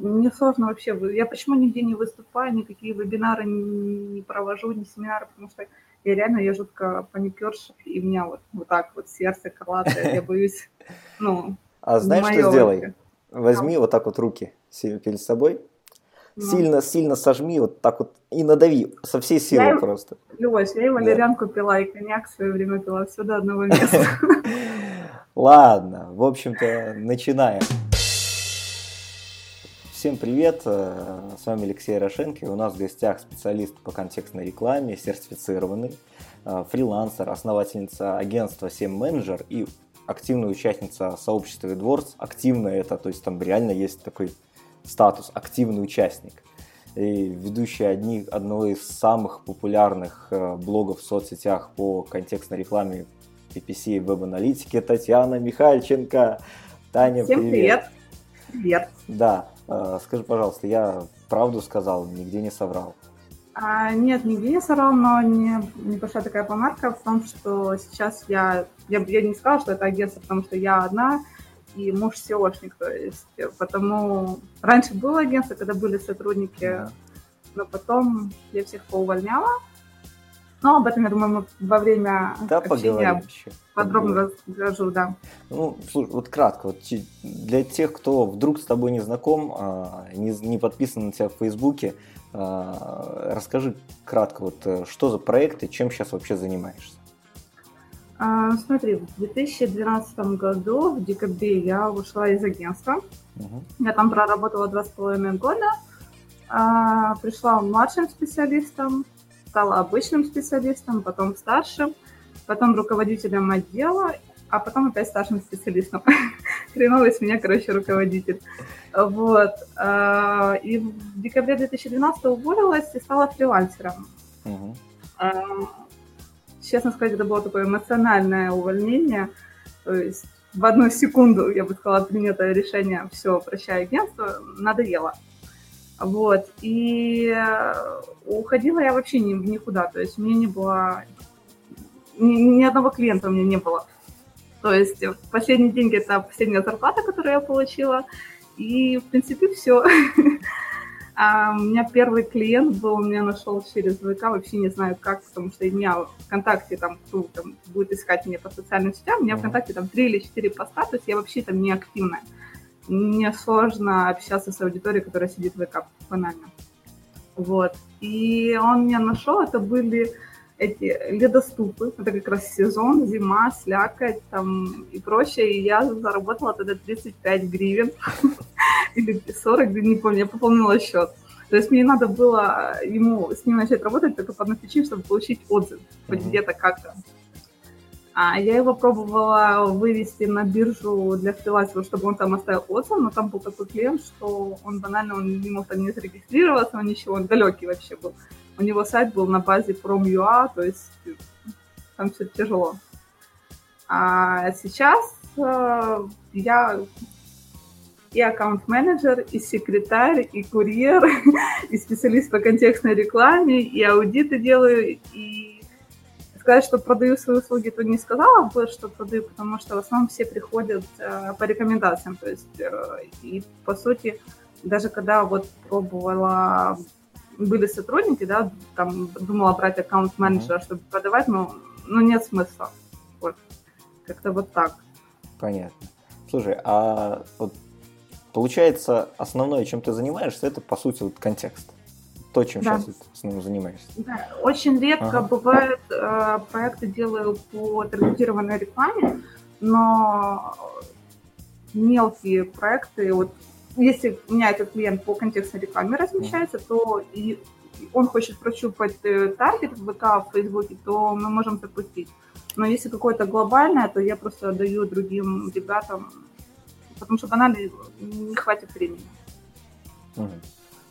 Мне сложно вообще. Я почему нигде не выступаю, никакие вебинары не провожу, ни семинары, потому что я реально, я жутко паникерша, и у меня вот, вот так вот сердце калатает, я боюсь, ну, А знаешь, что сделай? Возьми вот так вот руки перед собой, ну. сожми, вот так вот и надави со всей силы я, просто. Люсь, я и валерьянку да. пила, и коньяк в свое время пила, все до одного места. Ладно, в общем-то, начинаем. Всем привет, э, с вами Алексей Рошенко, у нас в гостях специалист по контекстной рекламе, сертифицированный, э, фрилансер, основательница агентства 7 менеджер и активная участница сообщества Эдвордс. Активная это, то есть там реально есть такой статус, активный участник. И ведущая одни, одного из самых популярных э, блогов в соцсетях по контекстной рекламе PPC и веб-аналитике Татьяна Михальченко. Таня, Всем привет. привет. Привет. Да, скажи, пожалуйста, я правду сказал, нигде не соврал? А, нет, нигде не соврал, но не, небольшая такая помарка в том, что сейчас я, я, я не сказала, что это агентство, потому что я одна, и муж SEOшник, то есть, потому раньше было агентство, когда были сотрудники, но потом я всех поувольняла, но об этом, я думаю, мы во время да, общения еще. подробно расскажу, да. Ну, слушай, вот кратко, вот для тех, кто вдруг с тобой не знаком, а, не, не подписан на тебя в Фейсбуке, а, расскажи кратко, вот э, что за проекты, чем сейчас вообще занимаешься? А, смотри, в 2012 году, в декабре, я ушла из агентства. Угу. Я там проработала два с половиной года. Пришла младшим специалистом, стала обычным специалистом, потом старшим, потом руководителем отдела, а потом опять старшим специалистом. Хреновый с меня, короче, руководитель. Вот. А, и в декабре 2012 уволилась и стала фрилансером. Угу. Честно сказать, это было такое эмоциональное увольнение. То есть в одну секунду, я бы сказала, принятое решение, все, прощай агентство, надоело. Вот. И э, уходила я вообще ни, никуда. То есть у меня не было... Ни, ни одного клиента у меня не было. То есть последние деньги – это последняя зарплата, которую я получила. И, в принципе, все. А у меня первый клиент был, меня нашел через ВК, вообще не знаю как, потому что меня ВКонтакте там, кто там будет искать меня по социальным сетям, у меня ВКонтакте там три или четыре поста, то есть я вообще там не активная мне сложно общаться с аудиторией, которая сидит в ВК банально. Вот. И он меня нашел, это были эти ледоступы, это как раз сезон, зима, слякоть там и прочее, и я заработала тогда 35 гривен или 40, не помню, я пополнила счет. То есть мне надо было ему с ним начать работать только по причине, чтобы получить отзыв, хоть где-то как-то. А я его пробовала вывести на биржу для фрилансеров, чтобы он там оставил отзыв, но там был такой клиент, что он банально он не мог там не зарегистрироваться, он ничего, он далекий вообще был. У него сайт был на базе Prom.ua, то есть там все тяжело. А сейчас э, я и аккаунт-менеджер, и секретарь, и курьер, и специалист по контекстной рекламе, и аудиты делаю, и сказать, что продаю свои услуги, то не сказала бы, что продаю, потому что в основном все приходят э, по рекомендациям. То есть, э, и по сути, даже когда вот пробовала, были сотрудники, да, там думала брать аккаунт-менеджера, чтобы продавать, но, но нет смысла. Вот. Как-то вот так. Понятно. Слушай, а вот получается, основное, чем ты занимаешься, это, по сути, вот контекст то, чем да. сейчас ним занимаешься? Да, очень редко ага. бывают э, проекты делаю по таргетированной рекламе, но мелкие проекты, вот если у меня этот клиент по контекстной рекламе размещается, то и он хочет прощупать э, таргет в ВК, в Фейсбуке, то мы можем запустить. Но если какое-то глобальное, то я просто даю другим ребятам, потому что банально не хватит времени. Угу.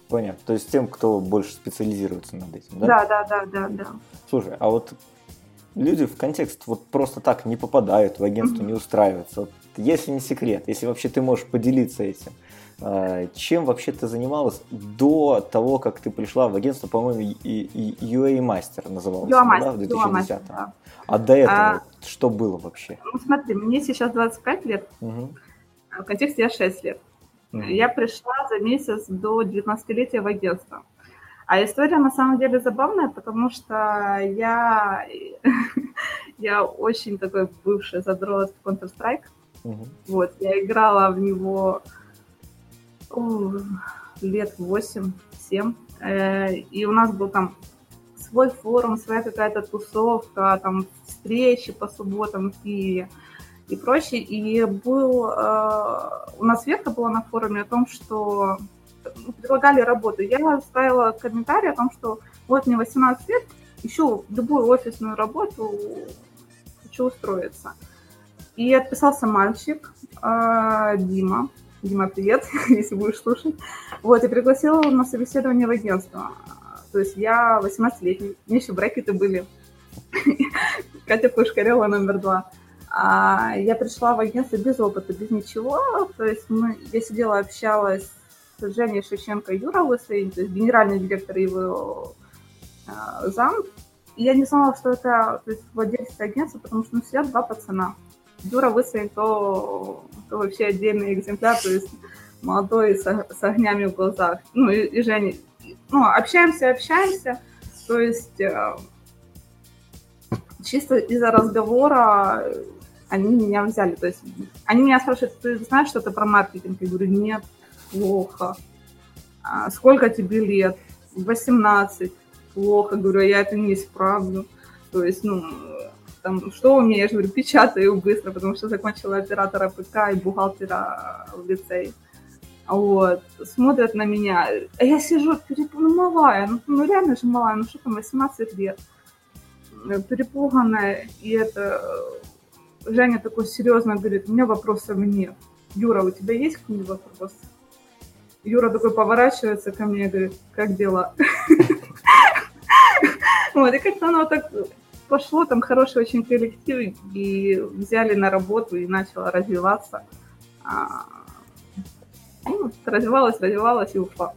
Понятно. То есть тем, кто больше специализируется над этим, да? Да, да, да, да, да. Слушай, а вот люди в контекст вот просто так не попадают, в агентство mm-hmm. не устраиваются. Вот, если не секрет, если вообще ты можешь поделиться этим, а, чем вообще ты занималась до того, как ты пришла в агентство, по-моему, UA Master называлось, UA да, в 2010 да. А до этого а, что было вообще? Ну смотри, мне сейчас 25 лет, угу. а в контексте я 6 лет. Mm-hmm. Я пришла за месяц до 19-летия в агентство. А история на самом деле забавная, потому что я, я очень такой бывший задрот Counter-Strike. Uh-huh. Вот, я играла в него о, лет 8-7. Э, и у нас был там свой форум, своя какая-то тусовка, там встречи по субботам в Киеве и прочее. И был, э, у нас ветка была на форуме о том, что предлагали работу. Я ставила комментарий о том, что вот мне 18 лет, ищу любую офисную работу, хочу устроиться. И отписался мальчик, э, Дима. Дима, привет, если будешь слушать. Вот, и пригласила на собеседование в агентство. То есть я 18-летний, мне еще брекеты были. Катя Пушкарева номер два. А я пришла в агентство без опыта, без ничего. То есть мы, я сидела, общалась с Женей Шевченко Юра Лысый, то есть генеральный директор его э, зам. И я не знала, что это то есть, владелец агентства, потому что ну, сидят два пацана. Юра Лысый, то, то вообще отдельный экземпляр, то есть молодой с, с огнями в глазах. Ну и, и Женя. Ну, общаемся, общаемся. То есть э, чисто из-за разговора они меня взяли. То есть они меня спрашивают, ты знаешь что-то про маркетинг? Я говорю, нет, плохо. А сколько тебе лет? 18. Плохо. Говорю, я это не исправлю. То есть, ну, там, что умеешь? Говорю, печатаю быстро, потому что закончила оператора ПК и бухгалтера в лицей. Вот, смотрят на меня. А я сижу, ну, малая, ну, ну реально же малая, ну что там, 18 лет. Перепуганная, и это Женя такой серьезно говорит, у меня вопросов нет. Юра, у тебя есть к нему вопрос? Юра такой поворачивается ко мне и говорит, как дела? Вот, и как-то оно так пошло, там хороший очень коллектив, и взяли на работу, и начала развиваться. А, ну, развивалась, развивалась и ушла.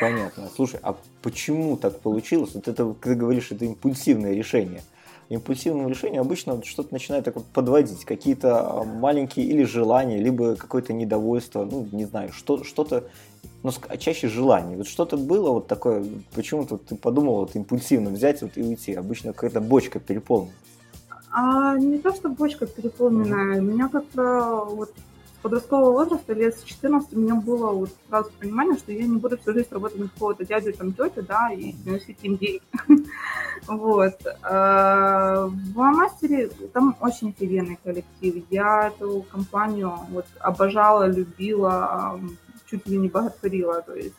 Понятно. Слушай, а почему так получилось? Вот это, когда говоришь, это импульсивное решение – импульсивному решению обычно что-то начинает так вот подводить, какие-то а, маленькие или желания, либо какое-то недовольство, ну, не знаю, что, что-то, ну, чаще желание. Вот что-то было вот такое, почему-то ты подумал вот импульсивно взять вот и уйти, обычно какая-то бочка переполнена. А, не то, что бочка переполненная, mm-hmm. меня как-то вот подросткового возраста, лет с 14, у меня было вот сразу понимание, что я не буду всю жизнь работать на какого-то дядю, там, тетю, да, и приносить им деньги. Вот. А, в мастере там очень офигенный коллектив. Я эту компанию вот обожала, любила, чуть ли не боготворила. То есть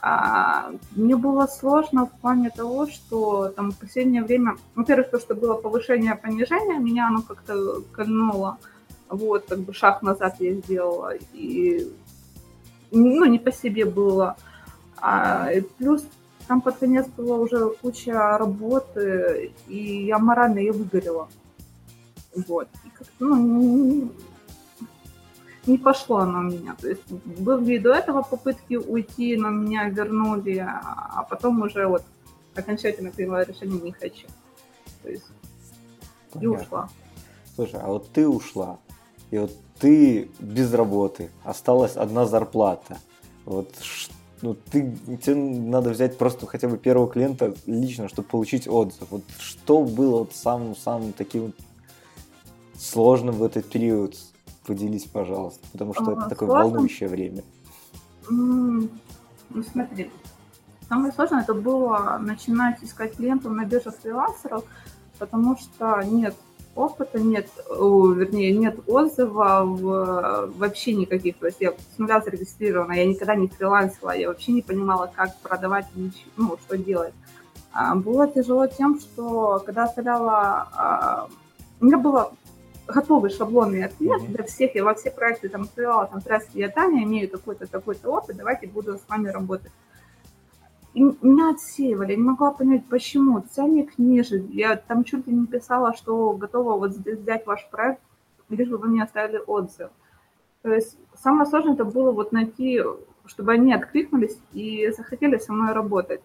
а, мне было сложно в плане того, что там в последнее время, во-первых, то, что было повышение-понижение, меня оно как-то кольнуло. Вот, как бы шаг назад я сделала. И, ну, не по себе было. А, и плюс там под конец была уже куча работы, и я морально ее выгорела. Вот. И как ну, не, не пошло оно у меня. То есть были и до этого попытки уйти, но меня вернули, а потом уже вот окончательно приняла решение не хочу. То есть Понятно. и ушла. Слушай, а вот ты ушла, и вот ты без работы, осталась одна зарплата. Вот ну, ты, тебе надо взять просто хотя бы первого клиента лично, чтобы получить отзыв. Вот что было вот самым, самым таким вот сложным в этот период? Поделись, пожалуйста, потому что а, это такое сложно? волнующее время. Ну, смотри, самое сложное это было начинать искать клиентов на бирже фрилансеров, потому что нет опыта нет, вернее, нет отзывов вообще никаких. То есть я с нуля зарегистрирована, я никогда не фрилансила, я вообще не понимала, как продавать, ну, что делать. А, было тяжело тем, что когда оставляла... А, у меня было готовый шаблонный ответ mm-hmm. для всех, я во все проекты там сказала, там, здравствуйте, я Таня, имею такой-то, такой-то опыт, давайте буду с вами работать. Меня отсеивали, я не могла понять, почему. Ценник ниже. Я там чуть ли не писала, что готова вот взять ваш проект, лишь бы вы мне оставили отзыв. То есть самое сложное это было вот найти, чтобы они откликнулись и захотели со мной работать.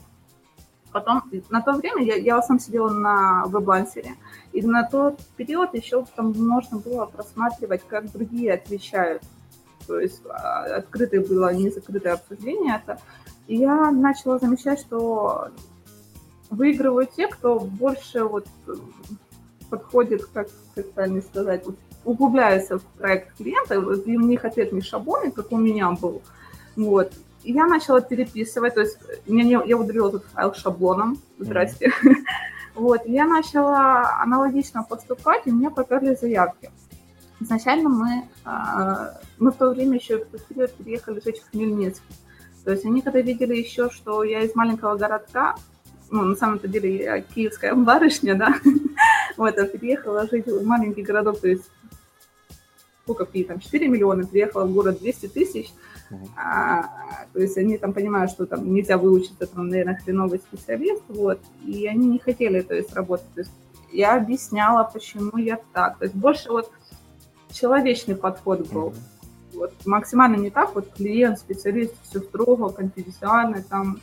Потом, на то время я, я сам сидела на веб-лансере, и на тот период еще там можно было просматривать, как другие отвечают. то есть а, открытое было, не закрытое обсуждение это. И я начала замечать, что выигрывают те, кто больше вот подходит, как, как правильно сказать, вот углубляется в проект клиента, и у них ответный шаблон, как у меня был. Вот. И я начала переписывать, то есть я, не, я удалила этот файл шаблоном, здрасте. Mm-hmm. Вот, я начала аналогично поступать, и мне поперли заявки. Изначально мы, а, мы в то время еще в период переехали жить в Хмельницкий. То есть они когда видели еще, что я из маленького городка, ну, на самом-то деле я киевская барышня, да, вот, а переехала жить в маленький городок, то есть сколько пи, там 4 миллиона, приехала в город 200 тысяч, а, то есть они там понимают, что там нельзя выучиться, там, наверное, хреновый специалист, вот, и они не хотели, то есть, работать, то есть я объясняла, почему я так, то есть больше вот человечный подход был, uh-huh. Вот, максимально не так, вот клиент, специалист, все строго, конфиденциально, там,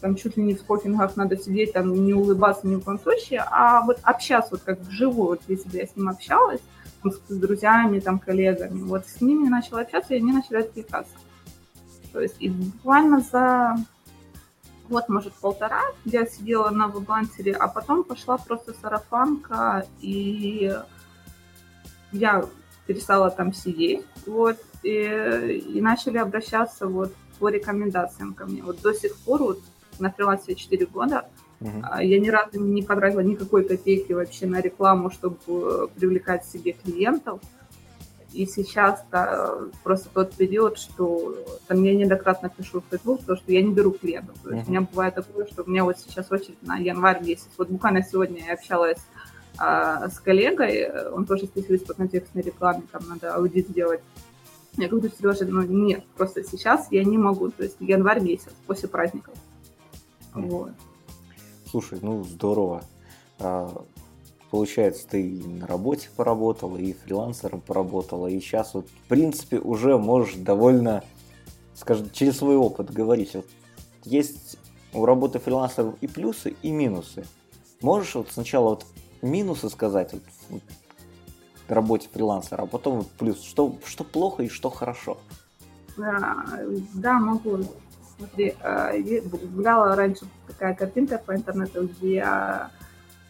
там чуть ли не в спокингах надо сидеть, там не улыбаться ни в коем случае, а вот общаться вот как вживую, вот если бы я с ним общалась, с друзьями, там, коллегами. Вот с ними начала общаться, и они начали откликаться. То есть и буквально за вот, может, полтора я сидела на веб а потом пошла просто сарафанка, и я перестала там сидеть, вот, и, и начали обращаться вот по рекомендациям ко мне. Вот до сих пор, вот на фрилансе 4 года, Uh-huh. Я ни разу не потратила никакой копейки вообще на рекламу, чтобы э, привлекать себе клиентов. И сейчас да, просто тот период, что там я неоднократно пишу в Facebook, потому что я не беру клиентов. То есть uh-huh. у меня бывает такое, что у меня вот сейчас очередь на январь месяц. Вот буквально сегодня я общалась а, с коллегой, он тоже специалист по контекстной рекламе, там надо аудит сделать. Я говорю, Сережа, ну нет, просто сейчас я не могу, то есть январь месяц, после праздников. Вот. Слушай, ну здорово. А, получается, ты и на работе поработала, и фрилансером поработала, и сейчас вот, в принципе, уже можешь довольно, скажем, через свой опыт говорить. Вот есть у работы фрилансеров и плюсы, и минусы. Можешь вот сначала вот минусы сказать вот, работе фрилансера, а потом плюс, что, что плохо и что хорошо? Да, да, могу. Смотри, гуляла а, раньше такая картинка по интернету, где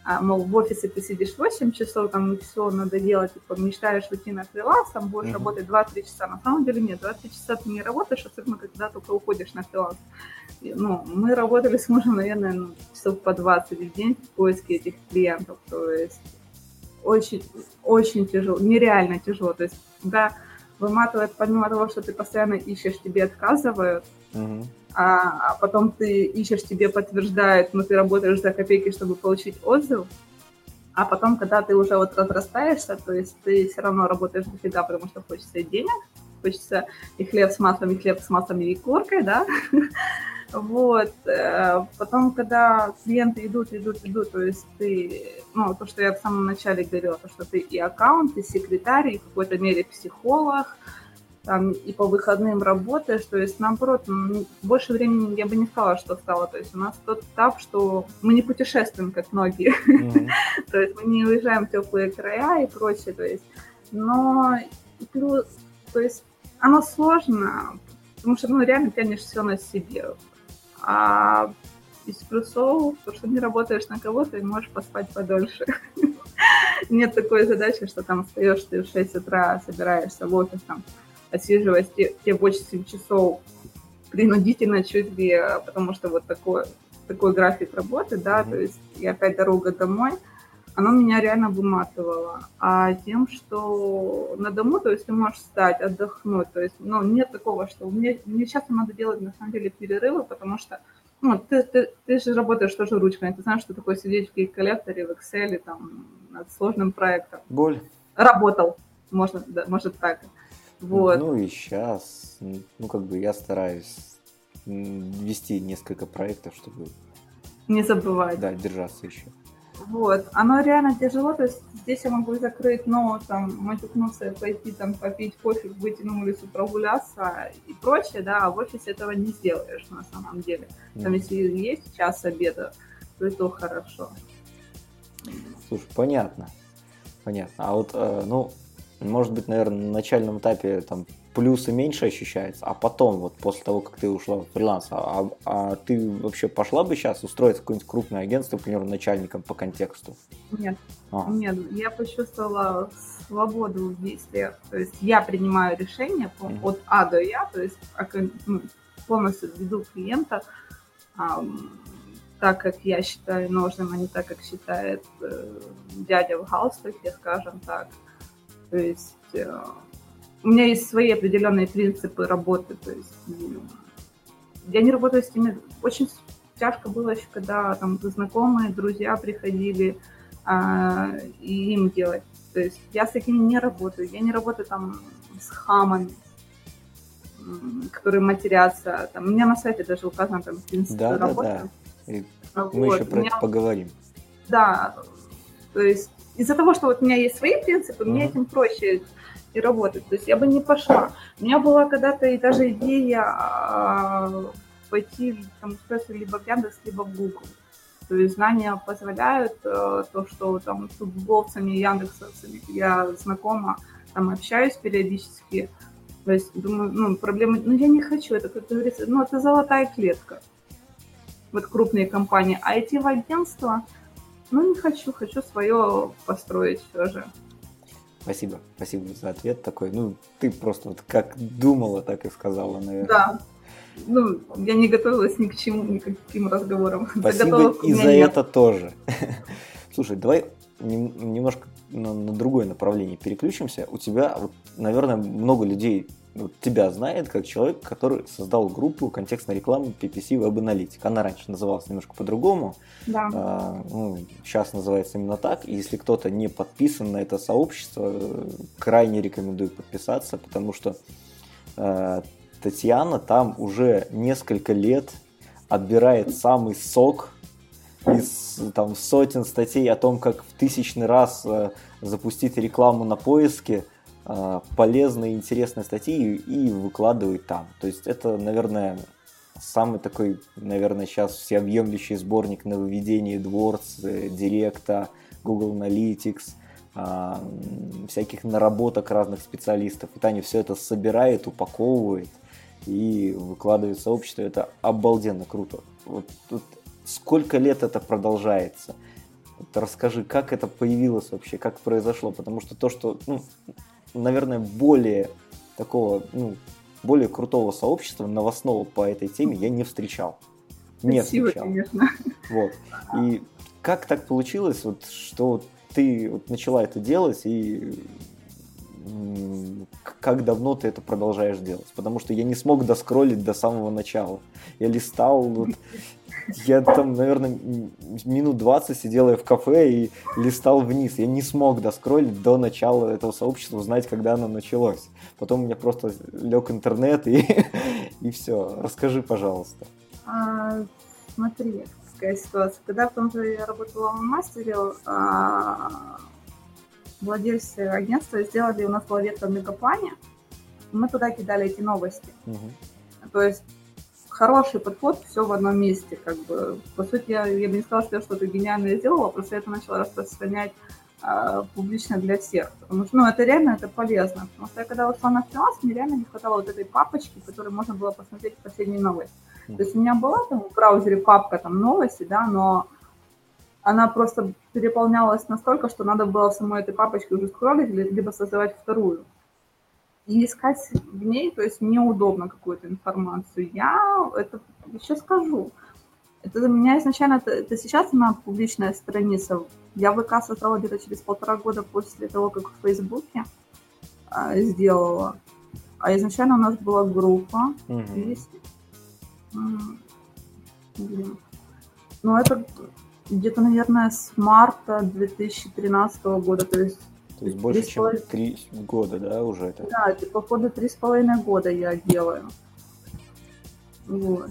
а, мол, в офисе ты сидишь 8 часов, там все надо делать, типа, мечтаешь уйти на фриланс, там будешь mm-hmm. работать 2-3 часа. На самом деле нет, 2-3 часа ты не работаешь, особенно когда только уходишь на фриланс. Ну, мы работали с мужем, наверное, ну, часов по 20 в день в поиске этих клиентов, то есть очень, очень тяжело, нереально тяжело, то есть когда выматывает помимо того, что ты постоянно ищешь, тебе отказывают, Uh-huh. А, а потом ты ищешь, тебе подтверждают, но ты работаешь за копейки, чтобы получить отзыв. А потом, когда ты уже вот разрастаешься, то есть ты все равно работаешь дофига, потому что хочется денег, хочется и хлеб с маслом, и хлеб с маслом, и куркой, да. Вот. Э, потом, когда клиенты идут, идут, идут, то есть ты, ну, то, что я в самом начале говорила, то, что ты и аккаунт, и секретарь, и в какой-то мере психолог, там, и по выходным работаешь, то есть, наоборот, больше времени я бы не сказала, что стало, то есть у нас тот этап, что мы не путешествуем, как многие, то есть мы не уезжаем в теплые края и прочее, то есть, но плюс, то есть оно сложно, потому что, ну, реально тянешь все на себе, а из плюсов, то, что не работаешь на кого-то и можешь поспать подольше. Нет такой задачи, что там встаешь ты в 6 утра, собираешься в офис, там, отсиживать те, те 8 часов принудительно чуть ли, потому что вот такой, такой график работы, да, то есть и опять дорога домой, оно меня реально выматывало. А тем, что на дому, то есть ты можешь встать, отдохнуть, то есть, ну, нет такого, что мне, мне часто надо делать, на самом деле, перерывы, потому что, ну, ты, ты, ты же работаешь тоже ручками, ты знаешь, что такое сидеть в коллекторе, в Excel, там, над сложным проектом. Боль. Работал, можно, да, может так. Вот. Ну и сейчас, ну как бы я стараюсь вести несколько проектов, чтобы... Не забывать. Да, держаться еще. Вот, оно реально тяжело, то есть здесь я могу закрыть ноут, там, матюкнуться, пойти там попить кофе, выйти на улицу, прогуляться и прочее, да, а в офисе этого не сделаешь на самом деле. Там, mm. если есть час обеда, то это хорошо. Слушай, понятно, понятно. А вот, э, ну, может быть, наверное, на начальном этапе там плюсы меньше ощущается, а потом, вот после того, как ты ушла в фриланс, а, а ты вообще пошла бы сейчас устроиться в какое-нибудь крупное агентство, к примеру, начальником по контексту? Нет, а. нет, я почувствовала свободу в действиях, то есть я принимаю решение mm-hmm. от А до Я, то есть ну, полностью веду клиента а, так, как я считаю нужным, а не так, как считает э, дядя в галстуке, скажем так. То есть э, у меня есть свои определенные принципы работы. То есть я не работаю с теми... Очень тяжко было еще, когда там знакомые, друзья приходили а, и им делать. То есть я с такими не работаю. Я не работаю там с хамами, которые матерятся. Там, у меня на сайте даже указан там принцип да, работы. Да, да. И вот. Мы еще про меня... это поговорим. Да, то есть из-за того, что вот у меня есть свои принципы, uh-huh. мне этим проще и работать. То есть я бы не пошла. У меня была когда-то и даже идея а, пойти там, устроиться либо в Яндекс, либо в Google. То есть знания позволяют э, то, что там с гугловцами, яндексовцами я знакома, там общаюсь периодически. То есть думаю, ну, проблемы, ну я не хочу, это, как говорится, ну это золотая клетка. Вот крупные компании. А идти в агентство, ну не хочу, хочу свое построить все же. Спасибо, спасибо за ответ такой. Ну, ты просто вот как думала, так и сказала, наверное. Да. Ну, я не готовилась ни к чему, ни к каким разговорам. Спасибо и за нет. это тоже. Слушай, давай немножко на, на другое направление переключимся. У тебя, вот, наверное, много людей вот, тебя знает как человек, который создал группу контекстной рекламы PPC Web Analytic. Она раньше называлась немножко по-другому. Да. А, ну, сейчас называется именно так. И если кто-то не подписан на это сообщество, крайне рекомендую подписаться, потому что а, Татьяна там уже несколько лет отбирает самый сок из там, сотен статей о том, как в тысячный раз э, запустить рекламу на поиске – полезные, интересные статьи и выкладывает там. То есть это, наверное, самый такой, наверное, сейчас всеобъемлющий сборник нововведений Дворц, Директа, Google Analytics, а, всяких наработок разных специалистов. И Таня все это собирает, упаковывает и выкладывает в сообщество. Это обалденно круто. Вот, вот сколько лет это продолжается? Вот расскажи, как это появилось вообще, как произошло, потому что то, что ну, наверное, более такого, ну, более крутого сообщества новостного по этой теме я не встречал. Не Спасибо, встречал. конечно. Вот. И как так получилось, вот, что ты вот начала это делать и как давно ты это продолжаешь делать? Потому что я не смог доскролить до самого начала. Я листал вот, я там, наверное, минут 20 сидел я в кафе и листал вниз. Я не смог доскролить до начала этого сообщества, узнать, когда оно началось. Потом у меня просто лег интернет и, и все. Расскажи, пожалуйста. А, смотри, какая ситуация. Когда в том же я работала в мастере, а, владельцы агентства сделали у нас была ветка в Мегаплане. Мы туда кидали эти новости. Угу. То есть хороший подход, все в одном месте, как бы. По сути, я, я бы не сказала, что я что-то гениальное сделала, просто это начала распространять э, публично для всех. Потому что, ну, это реально, это полезно. Потому что я когда ушла на фриланс, мне реально не хватало вот этой папочки, в которой можно было посмотреть последние новости. То есть у меня была там в браузере папка там новости, да, но она просто переполнялась настолько, что надо было в самой этой папочке уже скроллить, либо создавать вторую и искать в ней, то есть неудобно какую-то информацию. Я это еще скажу. Это у меня изначально, это, это сейчас она публичная страница. Я ВК создала где-то через полтора года после того, как в Фейсбуке а, сделала. А изначально у нас была группа. Угу. Есть. Блин. Ну, это где-то, наверное, с марта 2013 года, то есть то есть больше, чем три года, да, уже это? Да, типа походу три с половиной года я делаю. Вот.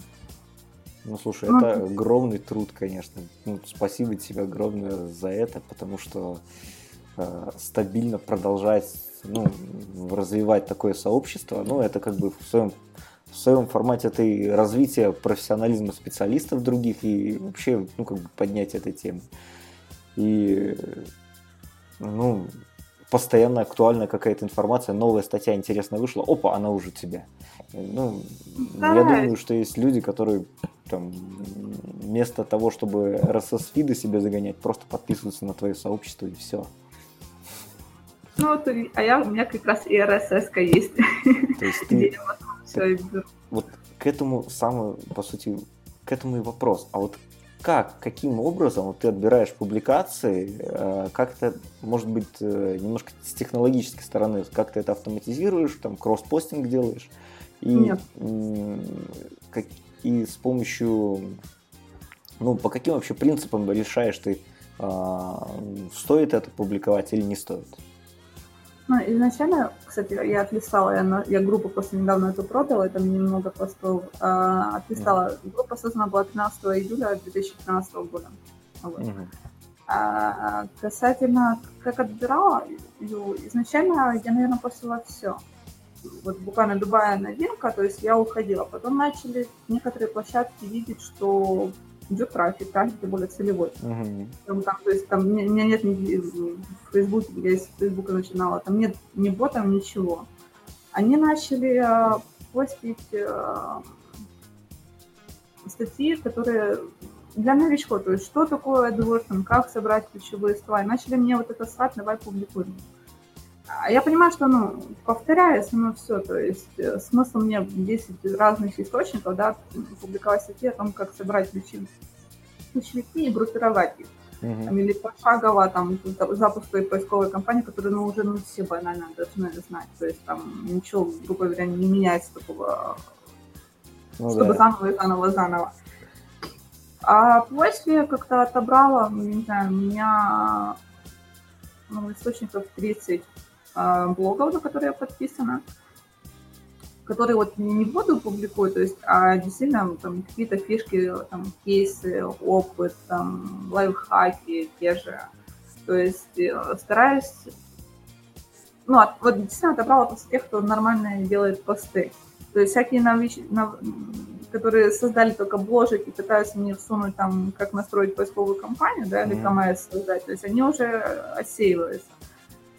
Ну, слушай, ну, это огромный труд, конечно. Ну, спасибо тебе огромное за это, потому что э, стабильно продолжать ну, развивать такое сообщество, ну, это как бы в своем, в своем формате это и развитие профессионализма специалистов других и вообще, ну, как бы поднять этой темы. И, ну, постоянно актуальна какая-то информация, новая статья интересная вышла, опа, она уже тебя. Ну, да. я думаю, что есть люди, которые там, вместо того, чтобы RSS-фиды себе загонять, просто подписываются на твое сообщество и все. Ну, вот, а я, у меня как раз и RSS есть. То есть ты... Вот к этому самому, по сути, к этому и вопрос. А вот как, каким образом вот ты отбираешь публикации, э, как то может быть, э, немножко с технологической стороны, как ты это автоматизируешь, там, кросс-постинг делаешь, и, Нет. как, и с помощью, ну, по каким вообще принципам решаешь ты, а, стоит это публиковать или не стоит? Ну, изначально, кстати, я отлистала, я, я группу просто недавно эту продала, это мне немного постов. А, отлистала. Группа создана была 13 июля 2015 года. Вот. Mm-hmm. А, касательно, как отбирала, изначально я, наверное, постила все. Вот буквально любая новинка, то есть я уходила. Потом начали некоторые площадки видеть, что идет трафик, трафик более целевой. Uh-huh. Там, там, то есть там у меня нет ни в Фейсбуке, я из Фейсбука начинала, там нет ни ботов, ничего. Они начали э, постить э, статьи, которые для новичков, то есть что такое AdWords, как собрать ключевые слова. И начали мне вот это слать, давай публикуем. А я понимаю, что, ну, повторяюсь, но все, то есть э, смысл мне 10 разных источников, да, публиковать статьи о том, как собрать ключи, ключевики и группировать их. Uh-huh. Там, или пошагово там запуск той поисковой кампании, которую ну, уже ну, все банально должны знать. То есть там ничего, грубо говоря, не меняется такого, ну, чтобы да. заново и заново, заново. А после как-то отобрала, не знаю, у меня ну, источников 30 а, блогов, на которые я подписана, которые вот не буду публикую, то есть, а действительно там какие-то фишки, там, кейсы, опыт, там, лайфхаки те же. То есть э, стараюсь, ну, от, вот действительно отобрала просто тех, кто нормально делает посты. То есть всякие нович... нов... которые создали только бложек и пытаются мне всунуть там, как настроить поисковую кампанию, да, или mm-hmm. создать, то есть они уже отсеиваются.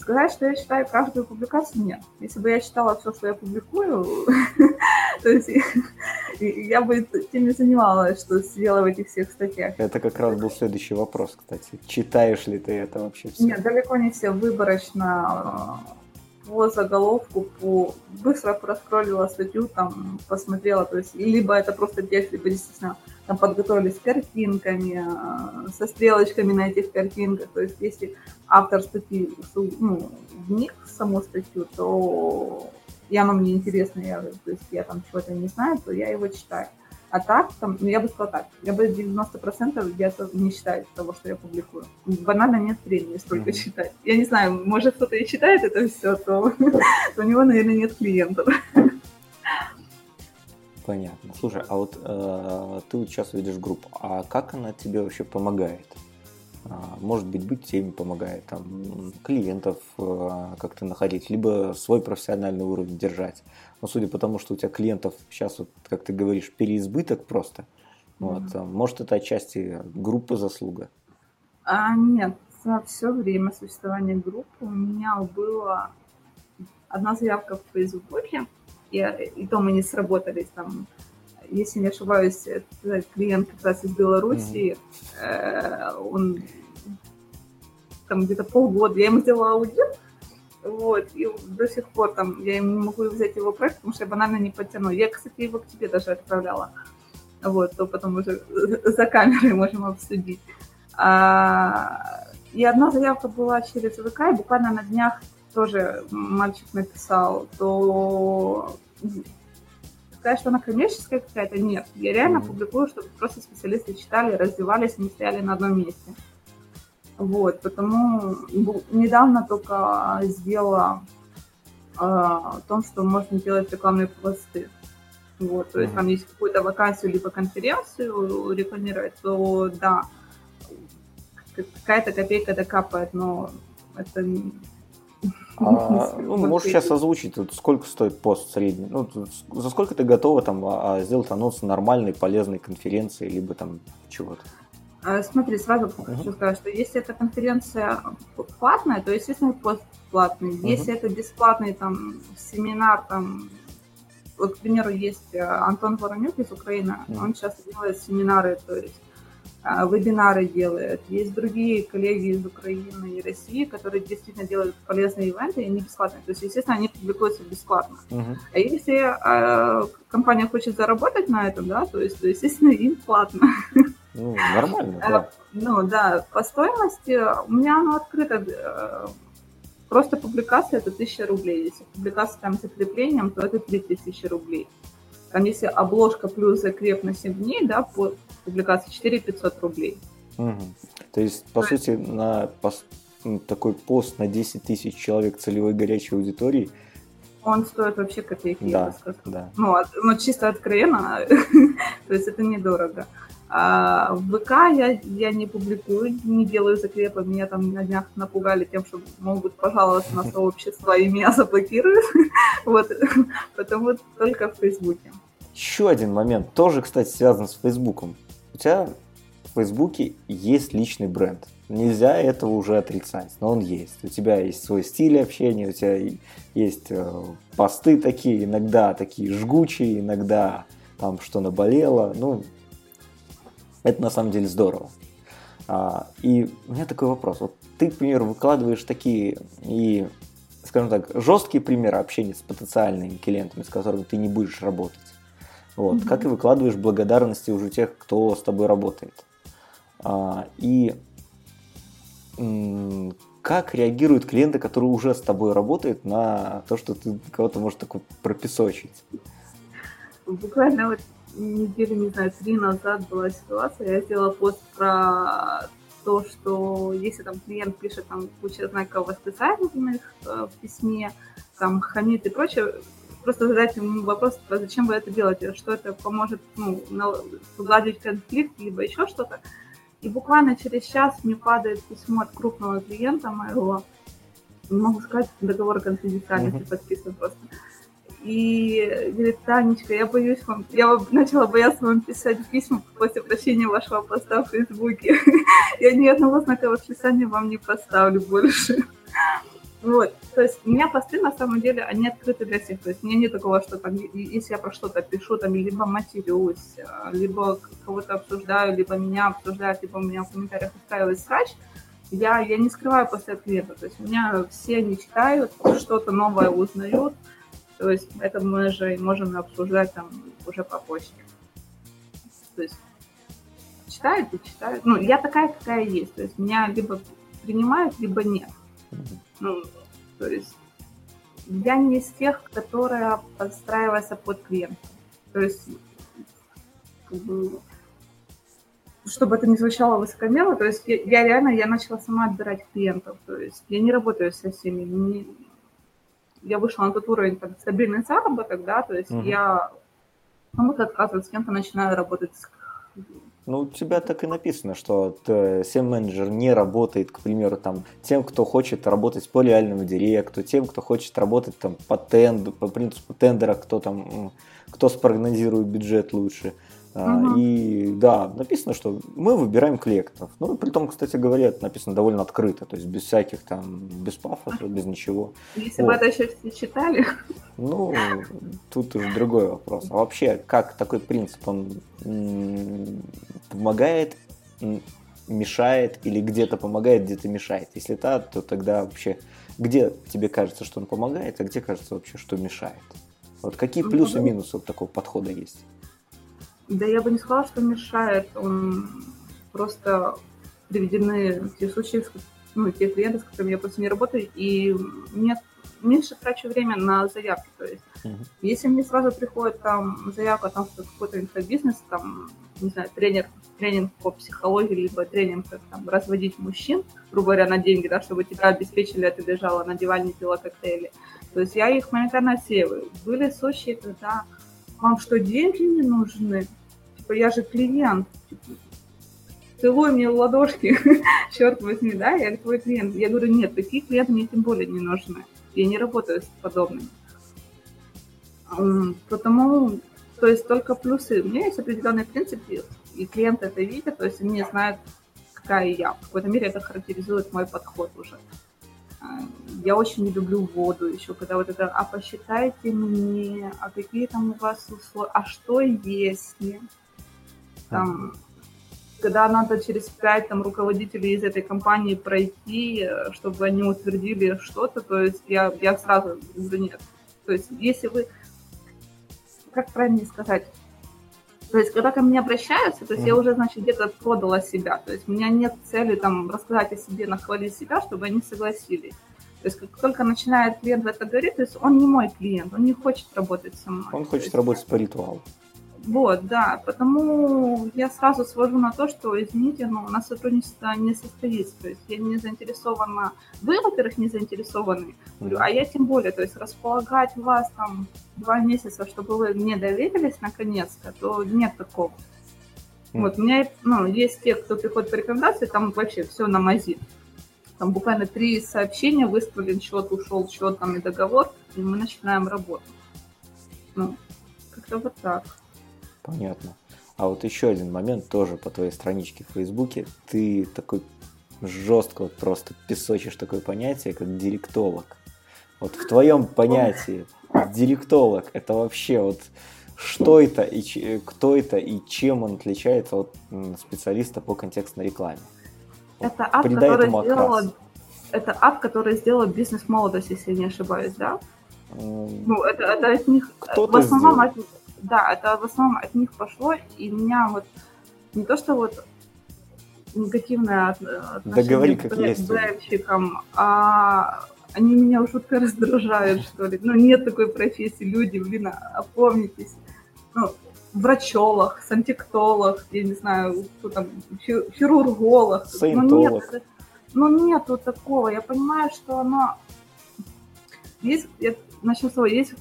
Сказать, что я читаю каждую публикацию, нет. Если бы я читала все, что я публикую, то есть я бы тем не занималась, что сидела в этих всех статьях. Это как раз был следующий вопрос, кстати. Читаешь ли ты это вообще все? Нет, далеко не все. Выборочно по заголовку, по быстро проскроллила статью, там посмотрела, то есть либо это просто текст, либо действительно там подготовили с картинками, э, со стрелочками на этих картинках. То есть если автор статьи ну, вник в саму статью, то и оно мне интересно, я, то есть я там чего-то не знаю, то я его читаю. А так, там, ну, я бы сказала так, я бы 90% я не считаю того, что я публикую. Банально нет времени столько mm-hmm. читать. Я не знаю, может кто-то и читает это все, то, то у него, наверное, нет клиентов. Понятно. Слушай, а вот э, ты вот сейчас ведешь группу, а как она тебе вообще помогает? А, может быть, быть теме помогает, там, клиентов э, как-то находить, либо свой профессиональный уровень держать. Но судя по тому, что у тебя клиентов сейчас, вот, как ты говоришь, переизбыток просто, mm-hmm. вот, может, это отчасти группы заслуга? А, нет, за все время существования группы у меня было одна заявка в Фейсбуке, и, и то мы не сработались там. Если не ошибаюсь, это клиент как раз из Беларуси, mm-hmm. э, он там где-то полгода, я ему сделала аудит, вот, и до сих пор там я не могу взять его проект, потому что я банально не потяну. Я, кстати, его к тебе даже отправляла. Вот, то потом уже за камерой можем обсудить. А, и одна заявка была через ВК, и буквально на днях тоже мальчик написал, то сказать, что она коммерческая какая-то, нет. Я реально mm-hmm. публикую, чтобы просто специалисты читали, развивались, не стояли на одном месте. Вот, потому недавно только сделала э, о том, что можно делать рекламные посты. Вот, то есть mm-hmm. там есть какую-то вакансию либо конференцию рекламировать, то да, какая-то копейка докапает, но это а, ну, можешь сейчас озвучить, вот, сколько стоит пост средний? Ну, за сколько ты готова там а, а сделать анонс нормальной, полезной конференции, либо там чего-то? Э, смотри, сразу uh-huh. хочу сказать, что если эта конференция платная, то, естественно, пост платный. Uh-huh. Если это бесплатный там семинар, там, вот, к примеру, есть э, Антон Воронюк из Украины, uh-huh. он часто делает семинары, то есть а, вебинары делает. Есть другие коллеги из Украины и России, которые действительно делают полезные ивенты, и они бесплатные. То есть, естественно, они публикуются бесплатно. Uh-huh. А если э, компания хочет заработать на этом, да, то есть, то, естественно, им платно. Ну, нормально, да. Э, ну, да, по стоимости у меня оно открыто. Э, просто публикация это 1000 рублей. Если публикация там с закреплением, то это 3000 рублей. Там если обложка плюс закреп на 7 дней, да, по публикации 4 500 рублей. Угу. То есть, по то сути, есть... на пост, ну, такой пост на 10 тысяч человек целевой горячей аудитории он стоит вообще копейки, да, я бы сказала. Да. Ну, ну, чисто откровенно, то есть это недорого. А в ВК я, я не публикую, не делаю закрепы. Меня там на днях напугали тем, что могут пожаловаться на сообщество и меня заблокируют. Вот, потому только в Фейсбуке. Еще один момент, тоже, кстати, связан с Фейсбуком. У тебя в Фейсбуке есть личный бренд. Нельзя этого уже отрицать, но он есть. У тебя есть свой стиль общения, у тебя есть э, посты такие, иногда такие жгучие, иногда там что наболело. Ну, это на самом деле здорово. А, и у меня такой вопрос. Вот ты, к примеру, выкладываешь такие и, скажем так, жесткие примеры общения с потенциальными клиентами, с которыми ты не будешь работать. Вот, mm-hmm. как и выкладываешь благодарности уже тех, кто с тобой работает. А, и как реагируют клиенты, которые уже с тобой работают, на то, что ты кого-то можешь такой пропесочить? Буквально вот неделю, не знаю, три назад была ситуация, я сделала пост про то, что если там клиент пишет там куча знаков восклицательных э, в письме, там хамит и прочее, просто задать ему вопрос, а зачем вы это делаете, что это поможет ну, угладить конфликт, либо еще что-то. И буквально через час мне падает письмо от крупного клиента моего, не могу сказать, договор конфиденциальности mm-hmm. подписан просто и говорит, Танечка, я боюсь вам, я начала бояться вам писать письма после прощения вашего поста в Фейсбуке. Я ни одного знака восклицания вам не поставлю больше. Вот, то есть у меня посты на самом деле, они открыты для всех. То есть у меня нет такого, что там, если я про что-то пишу, там, либо матерюсь, либо кого-то обсуждаю, либо меня обсуждают, либо у меня в комментариях устраивает срач, я, я не скрываю после от клиента. То есть у меня все они читают, что-то новое узнают, то есть это мы же можем обсуждать там уже по почте. То есть читают и читают. Ну, я такая, какая есть. То есть меня либо принимают, либо нет. Ну, то есть я не из тех, которая подстраивается под клиента. То есть, как бы, чтобы это не звучало высокомерно, то есть я, я реально, я начала сама отбирать клиентов. То есть я не работаю со всеми. Не, я вышла на тот уровень, как стабильный заработок, да, то есть угу. я кому-то отказываю, с кем-то начинаю работать ну, у тебя так и написано, что SEM-менеджер не работает, к примеру, там, тем, кто хочет работать по реальному директу, тем, кто хочет работать там, по, тенду, по принципу тендера, кто, там, кто спрогнозирует бюджет лучше. Uh-huh. И да, написано, что мы выбираем клиентов. Ну, при том, кстати говоря, это написано довольно открыто, то есть без всяких там, без пафоса, без ничего. Если вот. бы это еще все читали. Ну, тут уже другой вопрос. А вообще, как такой принцип, он помогает, мешает или где-то помогает, где-то мешает? Если так, то тогда вообще где тебе кажется, что он помогает, а где кажется вообще, что мешает? Вот какие ну, плюсы и минусы вот такого подхода есть? Да я бы не сказала, что мешает. Он просто приведены те случаи, ну, те клиенты, с которыми я просто не работаю, и мне меньше трачу время на заявки. То есть, uh-huh. если мне сразу приходит там заявка, там что какой-то инфобизнес, там, не знаю, тренер, тренинг по психологии, либо тренинг, как там разводить мужчин, грубо говоря, на деньги, да, чтобы тебя обеспечили, а ты лежала на диване, пила коктейли. То есть я их моментально отсеиваю. Были случаи, когда вам что, деньги не нужны? Типа, я же клиент. Типа, целуй мне ладошки, черт возьми, да, я твой клиент. Я говорю, нет, такие клиенты мне тем более не нужны. Я не работаю с подобными. Потому То есть только плюсы. У меня есть определенный принцип, и клиенты это видят, то есть они знают, какая я. В какой-то мере это характеризует мой подход уже. Я очень не люблю воду еще, когда вот это, а посчитайте мне, а какие там у вас условия, а что если? Там, когда надо через пять там руководителей из этой компании пройти, чтобы они утвердили что-то, то есть я, я сразу говорю нет. То есть если вы, как правильно сказать, то есть, когда ко мне обращаются, то есть mm я уже, значит, где-то продала себя. То есть, у меня нет цели там рассказать о себе, нахвалить себя, чтобы они согласились. То есть, как только начинает клиент это говорить, то есть, он не мой клиент, он не хочет работать со мной. Он хочет есть, работать по ритуалу. Вот, да, потому я сразу свожу на то, что, извините, но у нас сотрудничество не состоится, то есть я не заинтересована, вы, во-первых, не заинтересованы, говорю, а я тем более, то есть располагать вас там два месяца, чтобы вы мне доверились наконец-то, то нет такого. Вот, у меня ну, есть те, кто приходит по рекомендации, там вообще все на мази. Там буквально три сообщения, выставлен счет, ушел счет, там и договор, и мы начинаем работу. Ну, как-то вот так. Понятно. А вот еще один момент тоже по твоей страничке в Фейсбуке. Ты такой жестко вот просто песочишь такое понятие, как директолог. Вот в твоем понятии директолог это вообще вот что это и кто это и чем он отличается от специалиста по контекстной рекламе? Это ап, который сделала, это ап, который сделал бизнес молодость, если я не ошибаюсь, да? Ну, это, это от них в основном от, да, это в основном от них пошло, и меня вот не то, что вот негативное отношение да к брендщикам, а они меня жутко раздражают, что ли. Ну, нет такой профессии, люди, блин, опомнитесь. Ну, врачолог, сантиктолог, я не знаю, кто там, хирурголог. Ну, нет, ну, нету такого. Я понимаю, что оно... Есть, я начну с того, есть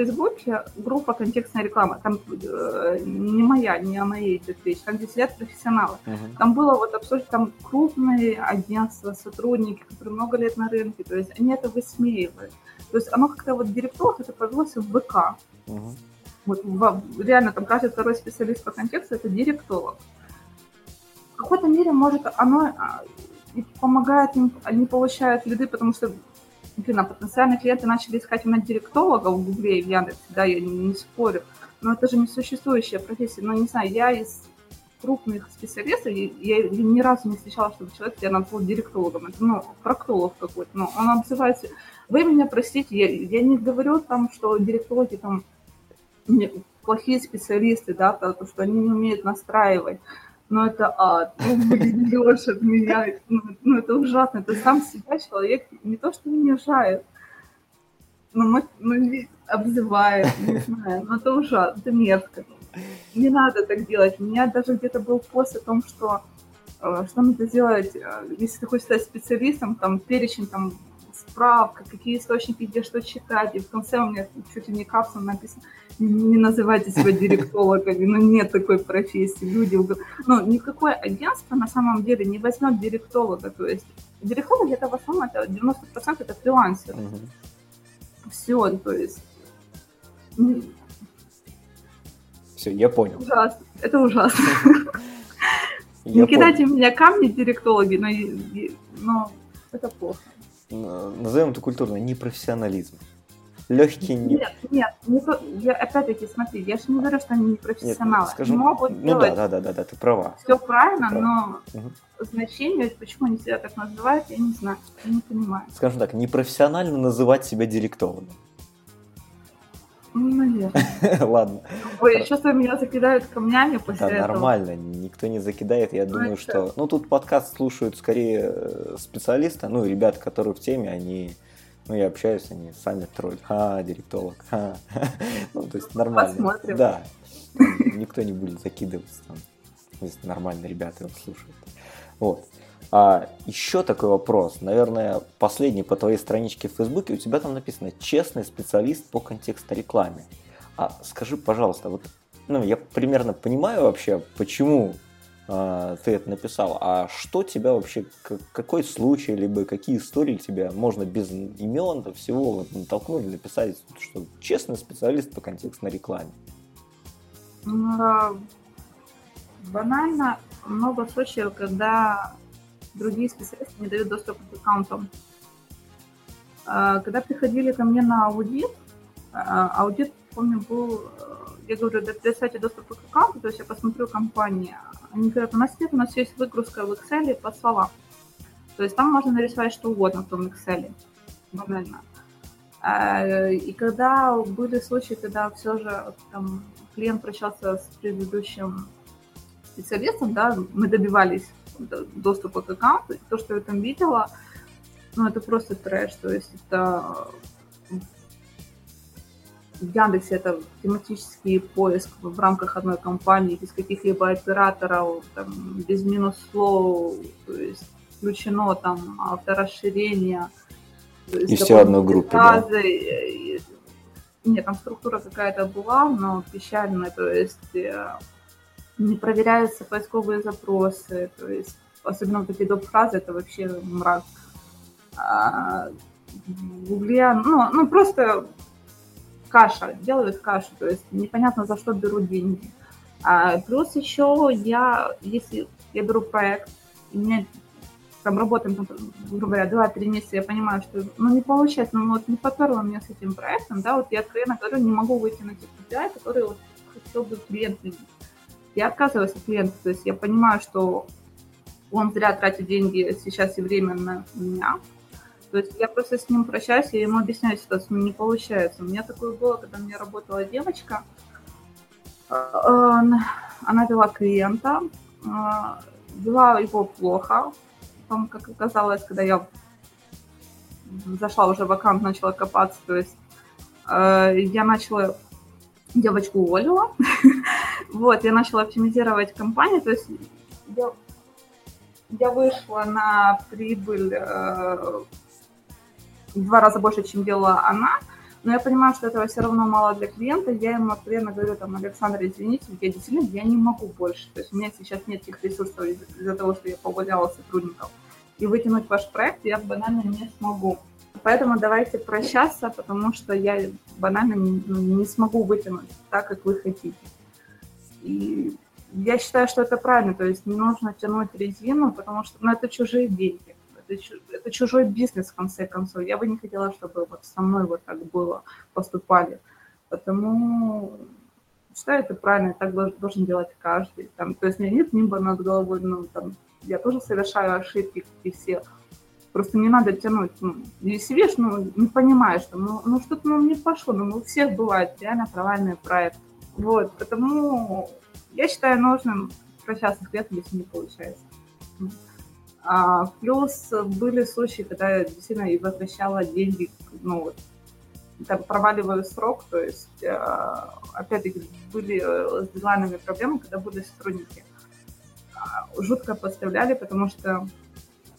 Фейсбуке группа контекстная реклама. Там э, не моя, не о моей идет речь. Там где сидят профессионалы. Uh-huh. Там было вот абсолютно там крупные агентства, сотрудники, которые много лет на рынке. То есть они это высмеивают. То есть оно как-то вот директоров это появилось в ВК. Uh-huh. Вот в, реально там каждый второй специалист по контексту это директолог. В какой-то мере, может, оно а, и помогает им, они получают лиды, потому что блин, а потенциальные клиенты начали искать именно директолога в Гугле и в Яндексе, да, я не, не спорю, но это же не существующая профессия, но не знаю, я из крупных специалистов, я ни разу не встречала, чтобы человек себя назвал директологом, это, ну, проктолог какой-то, но он обзывается, вы меня простите, я, я не говорю там, что директологи там плохие специалисты, да, то, что они не умеют настраивать, ну это ад, ну блин, Леша, меня, ну, ну это ужасно, это сам себя человек не то что унижает, но ну, обзывает, не знаю, но это ужасно, это мерзко. Не надо так делать. У меня даже где-то был пост о том, что э, что надо сделать, э, если ты хочешь стать специалистом, там перечень там справка, какие источники, где что читать. И в конце у меня чуть ли не капсом написано, не называйте себя директологами, ну нет такой профессии. Люди, ну никакое агентство на самом деле не возьмет директолога. То есть директологи это в основном это 90% это фрилансеры. Угу. Все, то есть... Все, я понял. Ужасно. Это ужасно. Не кидайте меня камни директологи, но, но это плохо назовем это культурно, непрофессионализм. Легкий не... Нет, нет, не то, я, опять-таки, смотри, я же не говорю, что они не профессионалы. Нет, скажем, могут ну делать да, да, да, да, ты права. Все правильно, права. но угу. значение, почему они себя так называют, я не знаю, я не понимаю. Скажем так, непрофессионально называть себя директологом. Ну, наверное. Ладно. Ой, чувствую, меня закидают камнями после да, этого. нормально, никто не закидает. Я ну, думаю, это... что... Ну, тут подкаст слушают скорее э, специалисты, ну, ребята, которые в теме, они... Ну, я общаюсь, они сами тролль. А, директолог. Ха. Ну, то есть нормально. Посмотрим. Да. Никто не будет закидываться там. Если нормальные ребята его слушают. Вот. А еще такой вопрос, наверное, последний по твоей страничке в Фейсбуке, у тебя там написано «честный специалист по контексту рекламе». А скажи, пожалуйста, вот, ну, я примерно понимаю вообще, почему э, ты это написал, а что тебя вообще, какой случай, либо какие истории тебя можно без имен, всего вот, натолкнули написать, что честный специалист по контекстной рекламе? Банально много случаев, когда другие специалисты не дают доступ к аккаунтам. А, когда приходили ко мне на аудит, а, аудит, помню, был, э, я говорю, предоставьте доступ к аккаунту, то есть я посмотрю компанию. Они говорят, у нас нет, у нас есть выгрузка в Excel по словам. То есть там можно нарисовать что угодно в том Excel. Банально. А, и когда были случаи, когда все же там, клиент прощался с предыдущим специалистом, да, мы добивались доступа к аккаунту, то, что я там видела, ну, это просто трэш, то есть это в Яндексе это тематический поиск в рамках одной компании, без каких-либо операторов, там, без минус слов, то есть включено там авторасширение. И все одной группе, да? Нет, там структура какая-то была, но печальная, то есть э, не проверяются поисковые запросы, то есть особенно вот эти доп-фразы, это вообще мрак. А, в Гугле, ну, ну, просто каша, делают кашу, то есть непонятно, за что берут деньги. А, плюс еще я, если я беру проект, и мне там работаем, грубо говоря, 2-3 месяца, я понимаю, что ну, не получается, ну вот не поперло мне с этим проектом, да, вот я откровенно говорю, не могу выйти на те KPI, которые вот хотел бы клиент видеть. Я отказываюсь от клиента, то есть я понимаю, что он зря тратит деньги сейчас и время на меня, то есть я просто с ним прощаюсь, я ему объясняю ситуацию, ну не получается. У меня такое было, когда мне работала девочка, э, она вела клиента, э, вела его плохо, потом, как оказалось, когда я зашла уже в аккаунт, начала копаться, то есть э, я начала, девочку уволила, вот, я начала оптимизировать компанию, то есть я, я вышла на прибыль в два раза больше, чем делала она, но я понимаю, что этого все равно мало для клиента, я ему откровенно говорю, там, Александр, извините, я действительно, я не могу больше, то есть у меня сейчас нет тех ресурсов из-за того, что я повыделала сотрудников, и вытянуть ваш проект я банально не смогу. Поэтому давайте прощаться, потому что я банально не, ну, не смогу вытянуть так, как вы хотите. И я считаю, что это правильно, то есть не нужно тянуть резину, потому что ну, это чужие деньги это, чужой бизнес, в конце концов. Я бы не хотела, чтобы вот со мной вот так было, поступали. Потому считаю, это правильно, так должен делать каждый. Там, то есть у меня нет нимба над головой, ну, там, я тоже совершаю ошибки, и все. Просто не надо тянуть. Ну, если видишь, ну, не понимаешь, что, ну, ну что-то ну, не пошло, ну, у всех бывает реально провальный проект. Вот, потому я считаю нужным прощаться с клиентом, если не получается. А, плюс были случаи, когда я действительно и возвращала деньги, ну, вот, там проваливаю срок, то есть, а, опять-таки, были э, с дедлайнами проблемы, когда были сотрудники. А, жутко подставляли, потому что,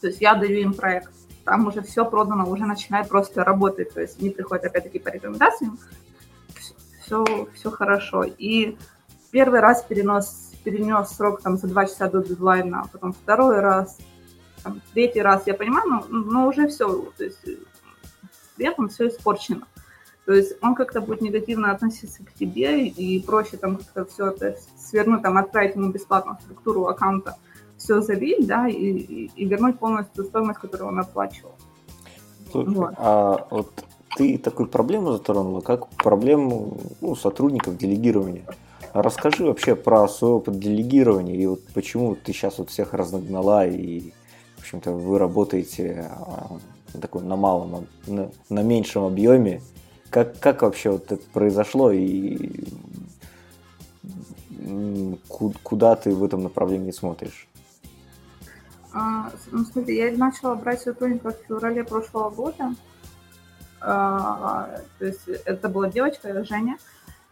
то есть, я даю им проект, там уже все продано, уже начинает просто работать, то есть, они приходят, опять-таки, по рекомендациям, все, все хорошо. И первый раз перенос, перенес срок там за два часа до дедлайна, а потом второй раз – там, третий раз. Я понимаю, но, но уже все, то есть при этом все испорчено. То есть он как-то будет негативно относиться к тебе, и проще там как-то все это свернуть, там, отправить ему бесплатно структуру аккаунта, все залить, да, и, и, и вернуть полностью стоимость, которую он оплачивал. Слушай, вот. а вот ты такую проблему затронула, как проблему ну, сотрудников делегирования. Расскажи вообще про свой опыт делегирования и вот почему ты сейчас вот всех разогнала и в общем-то, вы работаете а, такой на малом, на, на меньшем объеме. Как, как вообще вот это произошло и куда ты в этом направлении смотришь? А, ну, смотри, я начала брать сотрудников в феврале прошлого года. А, то есть это была девочка, Женя,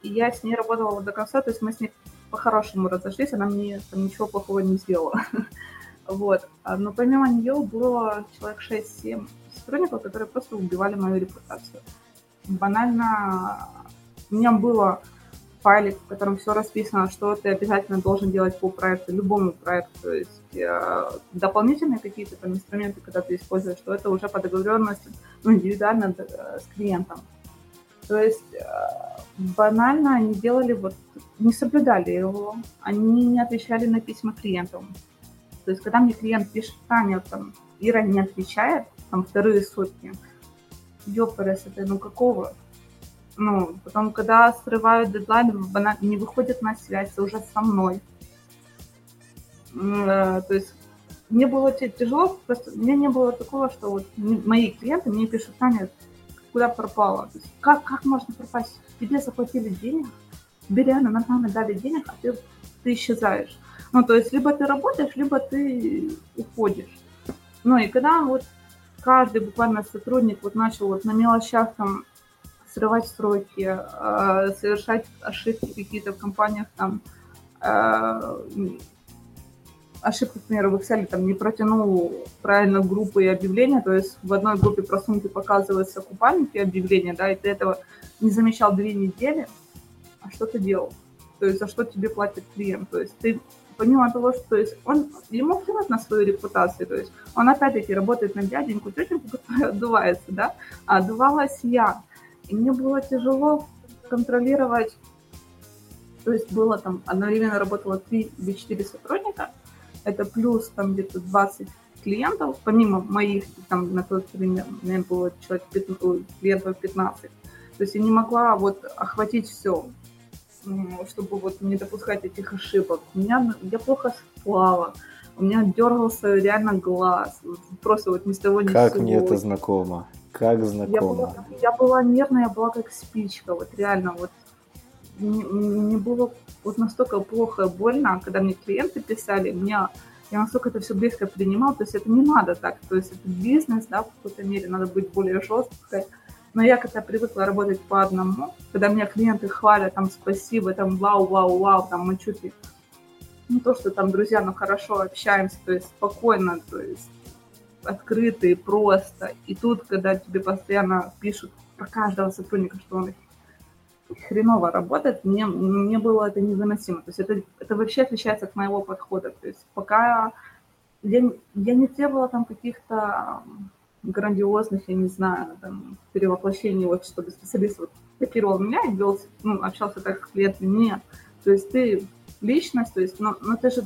и я с ней работала до конца, то есть мы с ней по-хорошему разошлись, она мне там ничего плохого не сделала. Вот. А, но помимо нее было человек 6-7 сотрудников, которые просто убивали мою репутацию. Банально у меня было файлик, в котором все расписано, что ты обязательно должен делать по проекту, любому проекту. То есть э, дополнительные какие-то там инструменты, когда ты используешь, что это уже по договоренности, ну, индивидуально э, с клиентом. То есть э, банально они делали вот, не соблюдали его, они не отвечали на письма клиентам. То есть когда мне клиент пишет, Таня, там, Ира не отвечает, там вторые сутки, ёпарас, это ну какого? Ну, потом, когда срывают дедлайн, не выходят на связь уже со мной. Э, то есть мне было тяжело, просто мне не было такого, что вот мои клиенты мне пишут, Таня, куда пропала? То есть как, как можно пропасть? Тебе заплатили денег, тебе реально нормально дали денег, а ты, ты исчезаешь. Ну, то есть либо ты работаешь, либо ты уходишь. Ну, и когда вот каждый буквально сотрудник вот начал вот на мелочах там срывать сроки, э, совершать ошибки какие-то в компаниях там, э, ошибку, к в Excel там не протянул правильно группы и объявления, то есть в одной группе просунуты показываются купальники объявления, да, и ты этого не замечал две недели, а что ты делал? То есть за что тебе платит клиент? То есть ты помимо того, что то есть он, ему плевать на свою репутацию, то есть он опять-таки работает на дяденьку, тетеньку, которая отдувается, да, а отдувалась я. И мне было тяжело контролировать, то есть было там, одновременно работало 3 или 4 сотрудника, это плюс там где-то 20 клиентов, помимо моих, там на тот момент было человек 15, клиентов 15. То есть я не могла вот охватить все, чтобы вот не допускать этих ошибок. У меня, я плохо спала, у меня дергался реально глаз, просто вот ни с того ни Как мне это знакомо, как знакомо. Я была, я была нервная, я была как спичка, вот реально вот мне было вот настолько плохо и больно, когда мне клиенты писали, мне я настолько это все близко принимала, то есть это не надо так, то есть это бизнес, да, в какой-то мере надо быть более жесткой, но я когда привыкла работать по одному, когда меня клиенты хвалят, там, спасибо, там, вау, вау, вау, там, мы чуть ли, не то, что там, друзья, но хорошо общаемся, то есть спокойно, то есть открыто и просто. И тут, когда тебе постоянно пишут про каждого сотрудника, что он хреново работает, мне, мне было это невыносимо. То есть это, это вообще отличается от моего подхода. То есть пока я, я не требовала там каких-то грандиозных, я не знаю, там, перевоплощений, вот, чтобы специалист вот копировал меня и вел, ну, общался так с клиентами. То есть ты личность, то есть, но, но ты же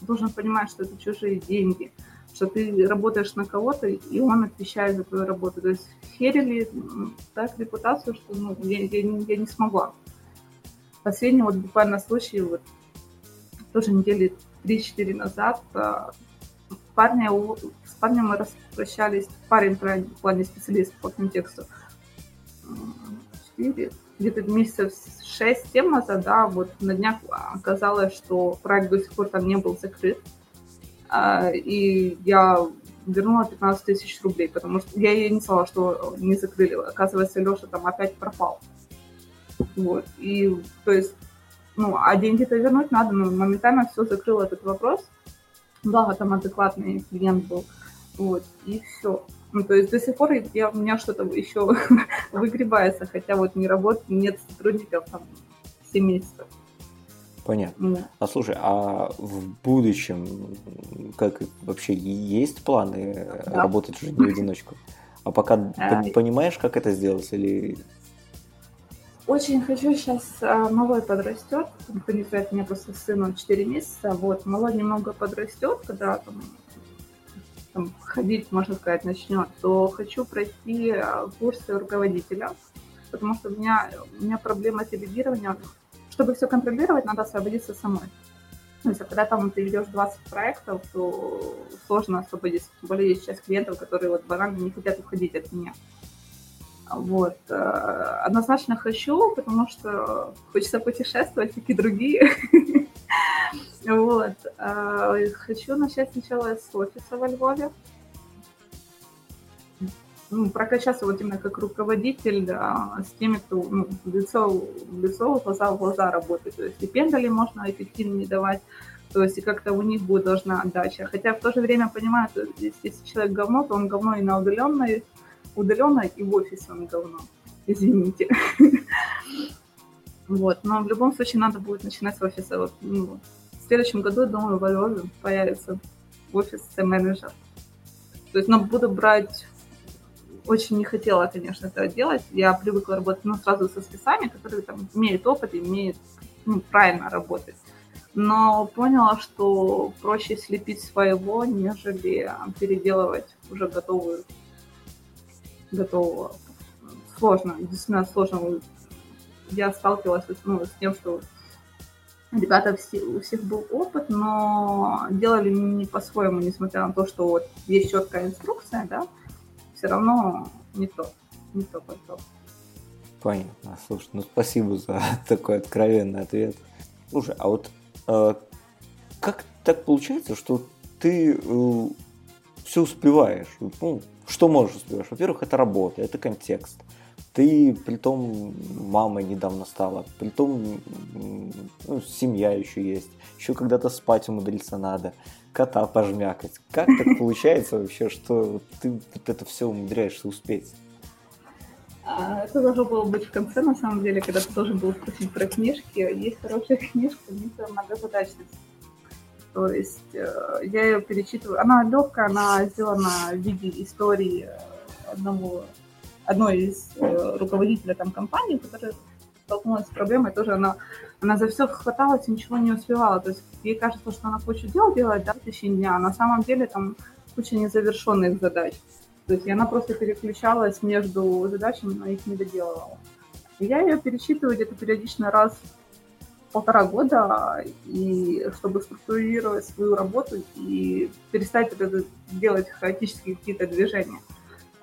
должен понимать, что это чужие деньги что ты работаешь на кого-то, и он отвечает за твою работу. То есть херили так репутацию, что ну, я, я, я не смогла. Последний вот буквально случай, вот тоже недели 3-4 назад, а, парня, с парнем мы распрощались, парень в плане специалист по контексту, 4, где-то месяцев 6-7 назад, да, вот на днях оказалось, что проект до сих пор там не был закрыт, и я вернула 15 тысяч рублей, потому что я ей не сказала, что не закрыли. Оказывается, Леша там опять пропал. Вот. И, то есть, ну, а деньги-то вернуть надо, но моментально все закрыл этот вопрос. Благо, там адекватный клиент был. Вот, и все. Ну, то есть до сих пор я, у меня что-то еще выгребается, хотя вот не работает, нет сотрудников там 7 месяцев. Понятно. Mm. А слушай, а в будущем как вообще есть планы да. работать уже не в одиночку? А пока а, ты понимаешь, как это сделать или... Очень хочу сейчас, а, малой подрастет, у меня просто сыну 4 месяца, вот, малой немного подрастет, когда там, там ходить, можно сказать, начнет, то хочу пройти а, курсы руководителя, потому что у меня, у меня проблема делегирования чтобы все контролировать, надо освободиться самой. То есть, а когда там ты ведешь 20 проектов, то сложно освободиться. Тем более есть часть клиентов, которые вот банально не хотят уходить от меня. Вот. Э, однозначно хочу, потому что хочется путешествовать, как и другие. Вот. Э, хочу начать сначала с офиса во Львове ну, прокачаться вот именно как руководитель да, с теми, кто ну, лицо лицо, глаза в глаза работает. То есть и пендали можно эффективнее давать, то есть и как-то у них будет должна отдача. Хотя в то же время понимаю, что если человек говно, то он говно и на удаленной, удаленной и в офисе он говно. Извините. Вот, но в любом случае надо будет начинать с офиса. Вот, ну, в следующем году, думаю, в Львове появится офис менеджер. То есть, но буду брать очень не хотела, конечно, это делать. Я привыкла работать ну, сразу со спецами, которые там имеют опыт и имеют ну, правильно работать. Но поняла, что проще слепить своего, нежели переделывать уже готовую, готовую. Сложно, действительно сложно. Я сталкивалась ну, с тем, что ребята все, у всех был опыт, но делали не по-своему, несмотря на то, что вот есть четкая инструкция, да, все равно не то, не то подход. Понятно. Слушай, ну спасибо за такой откровенный ответ. Слушай, а вот э, как так получается, что ты э, все успеваешь? Ну, что можешь успеваешь? Во-первых, это работа, это контекст. Ты, при том, мама недавно стала, при том, ну, семья еще есть, еще когда-то спать умудриться надо, кота пожмякать. Как так получается вообще, что ты вот это все умудряешься успеть? А, это должно было быть в конце, на самом деле, когда ты должен был спросить про книжки. Есть хорошая книжка «Мистер Многозадачность». То есть э, я ее перечитываю. Она легкая, она сделана в виде истории одного одной из э, руководителя там компании, которая столкнулась с проблемой, тоже она, она за все хваталась и ничего не успевала. То есть ей кажется, что она кучу дел делает да, в течение дня, а на самом деле там куча незавершенных задач. То есть и она просто переключалась между задачами, но их не доделывала. И я ее перечитываю где-то периодично раз в полтора года, и чтобы структурировать свою работу и перестать это делать хаотические какие-то движения.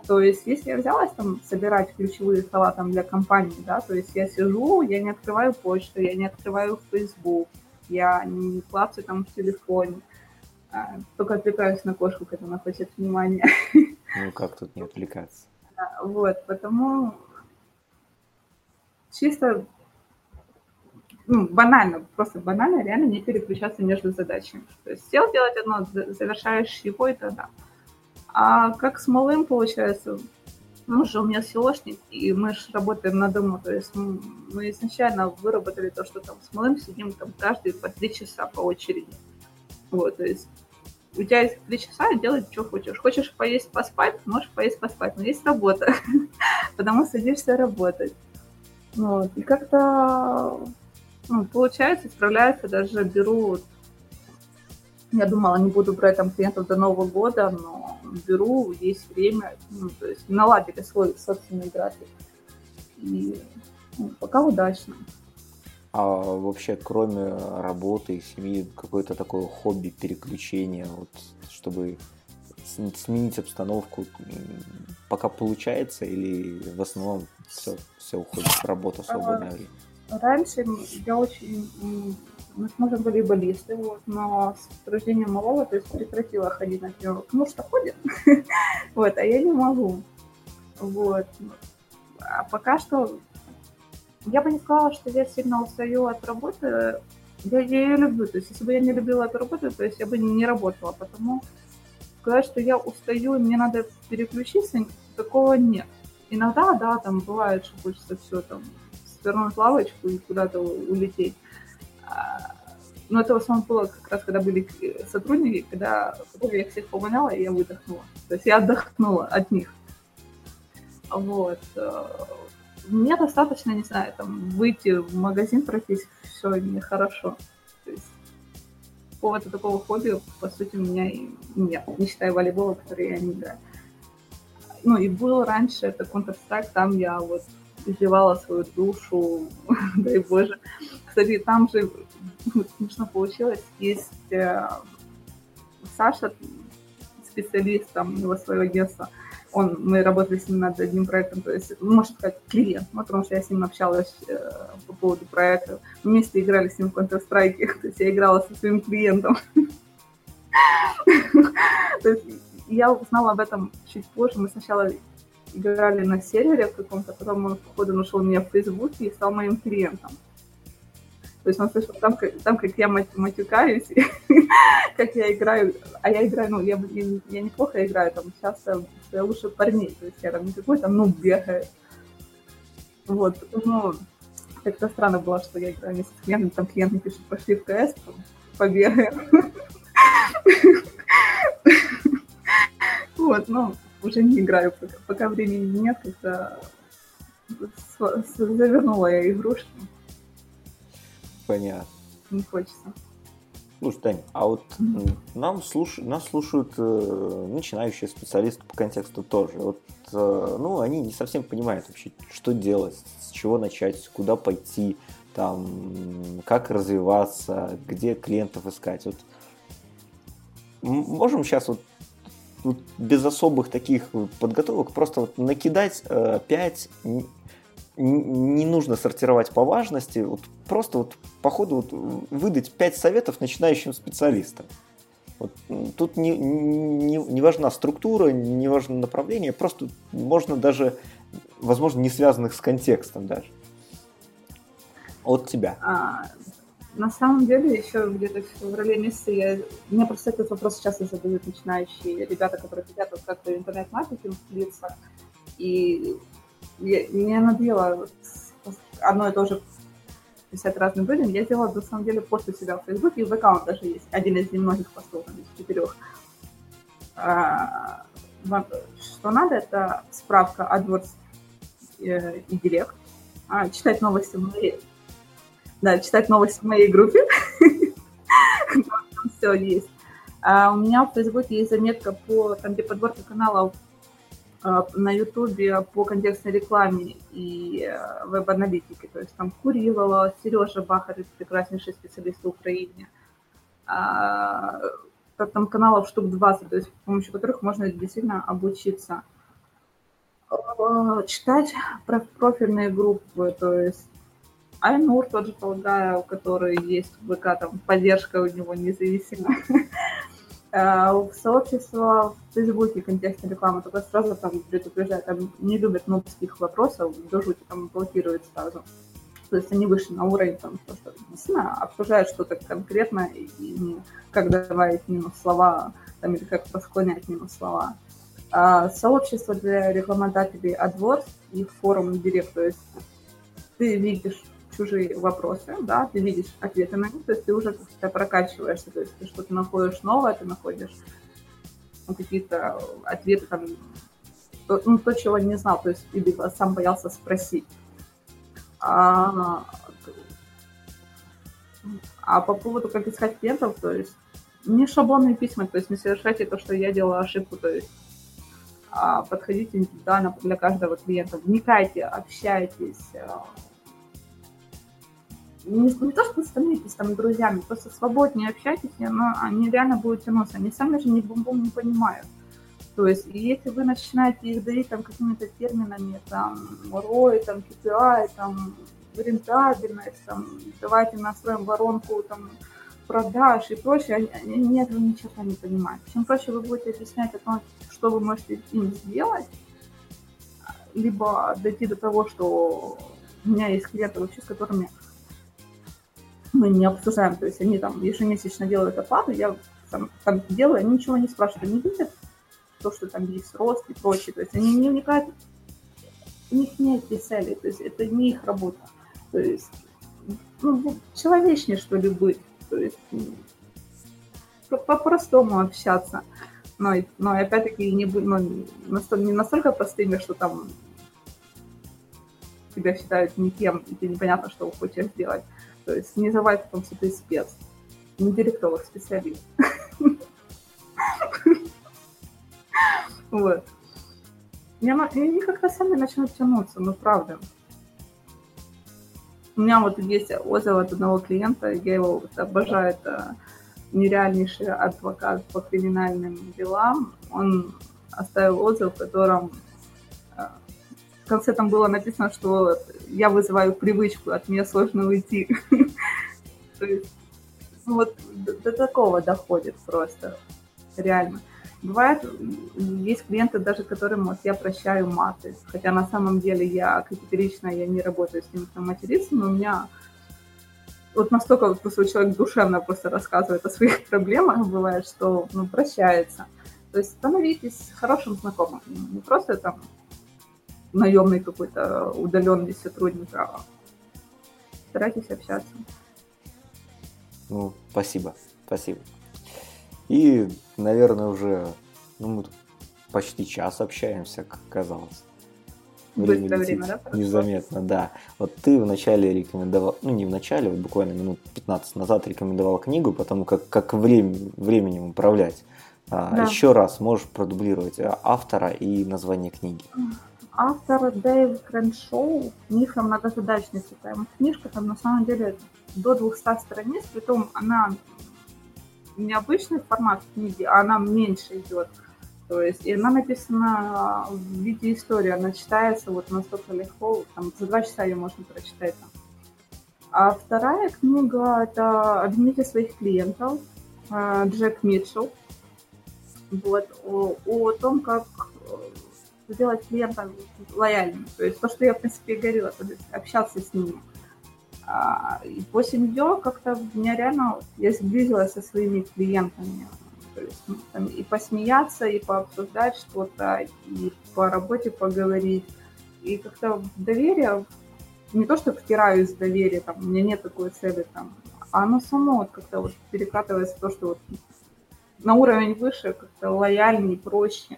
То есть, если я взялась там собирать ключевые слова там для компании, да, то есть я сижу, я не открываю почту, я не открываю Facebook, я не клацаю там в телефоне, а, только отвлекаюсь на кошку, когда она хочет внимания. Ну, как тут не отвлекаться? Вот, потому чисто ну, банально, просто банально, реально не переключаться между задачами. То есть сел делать одно, завершаешь его, и тогда. А как с малым получается? Ну же у меня СИОшник, и мы же работаем на дому. То есть мы изначально выработали то, что там с малым сидим там каждые по три часа по очереди. Вот, то есть у тебя есть три часа, делай, что хочешь. Хочешь поесть, поспать, можешь поесть, поспать, но есть работа, потому садишься работать. Вот. И как-то ну, получается, справляется, даже беру я думала, не буду брать там клиентов до Нового года, но беру, есть время, ну, то есть наладили свой собственный график. И ну, пока удачно. А вообще, кроме работы и семьи, какое-то такое хобби, переключение, вот, чтобы сменить обстановку, пока получается или в основном все, все уходит в работу в свободное время? Раньше я очень мы с мужем волейболисты, вот, но с рождением малого, то есть прекратила ходить на тренировку. Ну, что ходит, вот, а я не могу. Вот. А пока что я бы не сказала, что я сильно устаю от работы. Я, я ее люблю. То есть, если бы я не любила эту работу, то есть я бы не работала. Потому сказать, что я устаю, мне надо переключиться, такого нет. Иногда, да, там бывает, что хочется все там свернуть лавочку и куда-то улететь. Но это в основном было как раз, когда были сотрудники, когда, я всех помогала, и я выдохнула. То есть я отдохнула от них. Вот. Мне достаточно, не знаю, там, выйти в магазин пройтись, все, мне хорошо. То есть какого-то такого хобби, по сути, у меня и нет, не считая волейбола, который я не играю. Ну, и был раньше это Counter-Strike, там я вот изливала свою душу, дай боже. Кстати, там же смешно получилось. Есть э, Саша, специалист, там, у него свое агентство. Он, мы работали с ним над одним проектом, то есть, ну, можно сказать, клиент, ну, потому что я с ним общалась э, по поводу проекта. Вместе играли с ним в Counter-Strike, то есть я играла со своим клиентом. То есть я узнала об этом чуть позже. Мы сначала играли на сервере в каком-то, потом он, походу, нашел меня в Фейсбуке и стал моим клиентом. То есть он слышал там, как, там, как я матюкаюсь, как я играю, а я играю, ну, я, я, я неплохо играю, там, часто я лучше парней, то есть я там не какой там, ну, бегаю. Вот, ну, как-то странно было, что я играю вместе с клиентом, там клиент мне пишет, пошли в КС, побегаем. Вот, ну, уже не играю, пока, пока времени нет, как-то завернула я игрушки. Понятно. Не хочется. Слушай, Тань, а вот mm-hmm. нам слуш... нас слушают э, начинающие специалисты по контексту тоже. Вот, э, ну, они не совсем понимают вообще, что делать, с чего начать, куда пойти, там, как развиваться, где клиентов искать. Вот можем сейчас вот, вот без особых таких подготовок просто вот накидать э, 5 не нужно сортировать по важности, вот просто вот по ходу вот выдать 5 советов начинающим специалистам. Вот, тут не, не, не важна структура, не важно направление, просто можно даже, возможно, не связанных с контекстом даже. От тебя. А, на самом деле, еще где-то в феврале месяце я... Мне просто этот вопрос часто задают начинающие ребята, которые хотят вот как-то интернет-маркетинг влиться. И я, мне надоело одно и то же писать разным людям. Я сделала, на самом деле, пост у себя в Facebook, и в аккаунт даже есть. Один из немногих постов, там, из четырех. А, что надо, это справка AdWords э, и Директ. А, читать новости в. Да, читать новости в моей группе. Там все есть. А у меня в Facebook есть заметка по, там, где подборка каналов а, на Ютубе по контекстной рекламе и э, веб-аналитике. То есть там Курилова, Сережа Бахарев, прекраснейший специалист в Украине. А, там каналов штук 20, то есть с помощью которых можно действительно обучиться. Читать про профильные группы, то есть Айнур тот же, полагаю, который есть в ВК, там поддержка у него независимая. Э, в сообщество в Фейсбуке контекстной рекламы только сразу там предупреждают, там не любят нубских вопросов, до жути там блокируют сразу. То есть они вышли на уровень, там, что, что действительно обсуждают что-то конкретное и не как добавить минус слова, там, или как посклонять минус слова. А сообщество для рекламодателей AdWords и форум Директ, то есть ты видишь чужие вопросы, да, ты видишь ответы на них, то есть ты уже как-то прокачиваешься, то есть ты что-то находишь новое, ты находишь ну, какие-то ответы там, то, ну, то, чего не знал, то есть либо сам боялся спросить. А, а по поводу как искать клиентов, то есть не шаблонные письма, то есть не совершайте то, что я делала ошибку, то есть а подходите индивидуально для каждого клиента, вникайте, общайтесь, не, не то, что становитесь там друзьями, просто свободнее общайтесь, но они реально будут тянуться. Они сами же не бум-бум не понимают. То есть, если вы начинаете их давить там какими-то терминами, там, ROI, там, KPI, там, рентабельность, там, давайте настроим воронку, там, продаж и прочее, они, они этого ни черта не понимают. Чем проще вы будете объяснять о том, что вы можете им сделать, либо дойти до того, что у меня есть клиенты вообще, с которыми мы не обсуждаем, то есть они там ежемесячно делают оплату, я там, там делаю, они ничего не спрашивают, они видят то, что там есть рост и прочее, то есть они не вникают, у них нет этой цели, то есть это не их работа, то есть ну, человечнее, что ли, быть, то есть по-простому общаться, но, но опять-таки не, ну, настолько, не настолько простыми, что там тебя считают никем, и ты непонятно, что хочешь сделать. То есть не забывай потом, что ты спец, не директолог, специалист. Вот. Они как-то сами начнут тянуться, ну правда. У меня вот есть отзыв от одного клиента, я его обожаю, это нереальнейший адвокат по криминальным делам. Он оставил отзыв, в котором конце там было написано, что я вызываю привычку, от меня сложно уйти. То есть, ну вот до такого доходит просто, реально. Бывает, есть клиенты, даже которым вот я прощаю маты, хотя на самом деле я категорично, я не работаю с ними там материться, но у меня вот настолько вот просто человек душевно просто рассказывает о своих проблемах, бывает, что ну, прощается. То есть становитесь хорошим знакомым, не просто там наемный какой-то удаленный сотрудник, а старайтесь общаться. Ну, спасибо, спасибо. И, наверное, уже ну, мы почти час общаемся, как оказалось. Время Быстро время, да? Прошло? Незаметно, да. Вот ты вначале рекомендовал, ну не вначале, вот буквально минут 15 назад рекомендовал книгу, потому как, как время, временем управлять. А, да. Еще раз можешь продублировать а, автора и название книги. Автор Дэйв Крэншоу, «Миф о многозадачности». Там книжка там на самом деле до 200 страниц, притом она необычный формат книги, а она меньше идет. То есть, и она написана в виде истории, она читается вот настолько легко, там за два часа ее можно прочитать. Там. А вторая книга – это «Обнимите своих клиентов» э, Джек Митчелл. Вот, о, о том, как э, сделать клиента лояльным. То есть то, что я, в принципе, и говорила, то есть общаться с ними. А, и после нее как-то меня реально я сблизилась со своими клиентами. То есть ну, там, и посмеяться, и пообсуждать что-то, и по работе поговорить. И как-то доверие, не то, что втираюсь в доверие, там, у меня нет такой цели, там, а оно само вот как-то вот перекатывается в то, что вот на уровень выше, как-то лояльнее, проще э,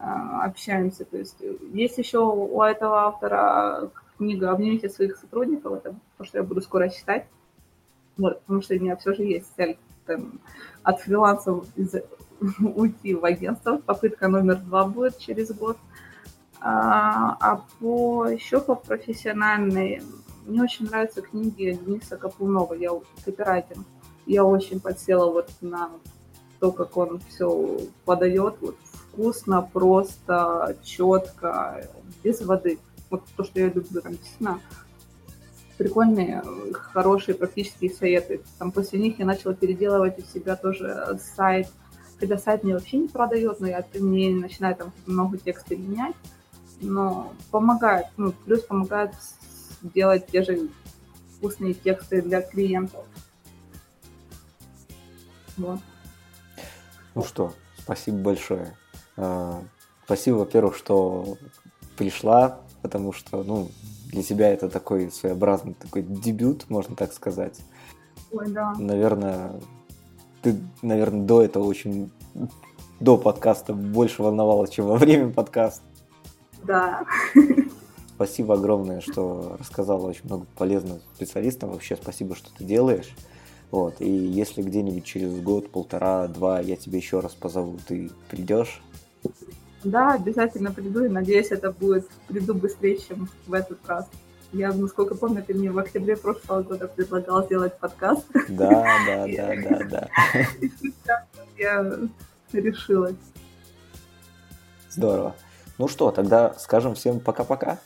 общаемся. То есть есть еще у этого автора книга «Обнимите своих сотрудников», это то, что я буду скоро читать. Вот, потому что у меня все же есть цель там, от фрилансов из, уйти в агентство. Попытка номер два будет через год. А, а по еще по профессиональной, мне очень нравятся книги Дениса Капунова, я копирайтинг. Я очень подсела вот на то, как он все подает, вот вкусно, просто, четко, без воды. Вот то, что я люблю, там действительно прикольные, хорошие практические советы. Там после них я начала переделывать у себя тоже сайт. Когда сайт мне вообще не продает, но я мне начинаю там много текста менять, но помогает, ну, плюс помогает делать те же вкусные тексты для клиентов. Вот. Ну что, спасибо большое. А, спасибо, во-первых, что пришла, потому что, ну, для тебя это такой своеобразный такой дебют, можно так сказать. Ой, да. Наверное, ты, наверное, до этого очень до подкаста больше волновалась, чем во время подкаста. Да. Спасибо огромное, что рассказала очень много полезных специалистов. Вообще спасибо, что ты делаешь. Вот. И если где-нибудь через год, полтора, два я тебе еще раз позову, ты придешь? Да, обязательно приду, и надеюсь, это будет, приду быстрее, чем в этот раз. Я, насколько помню, ты мне в октябре прошлого года предлагал сделать подкаст. Да, да, да, да, да. И я решилась. Здорово. Ну что, тогда скажем всем пока-пока.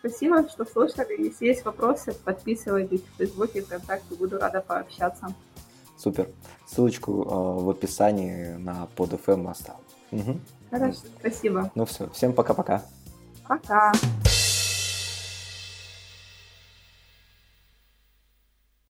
Спасибо, что слушали. Если есть вопросы, подписывайтесь в Фейсбуке, ВКонтакте. Буду рада пообщаться. Супер. Ссылочку э, в описании на под FM оставлю. Угу. Хорошо, спасибо. Ну все, всем пока-пока. Пока. -пока. пока.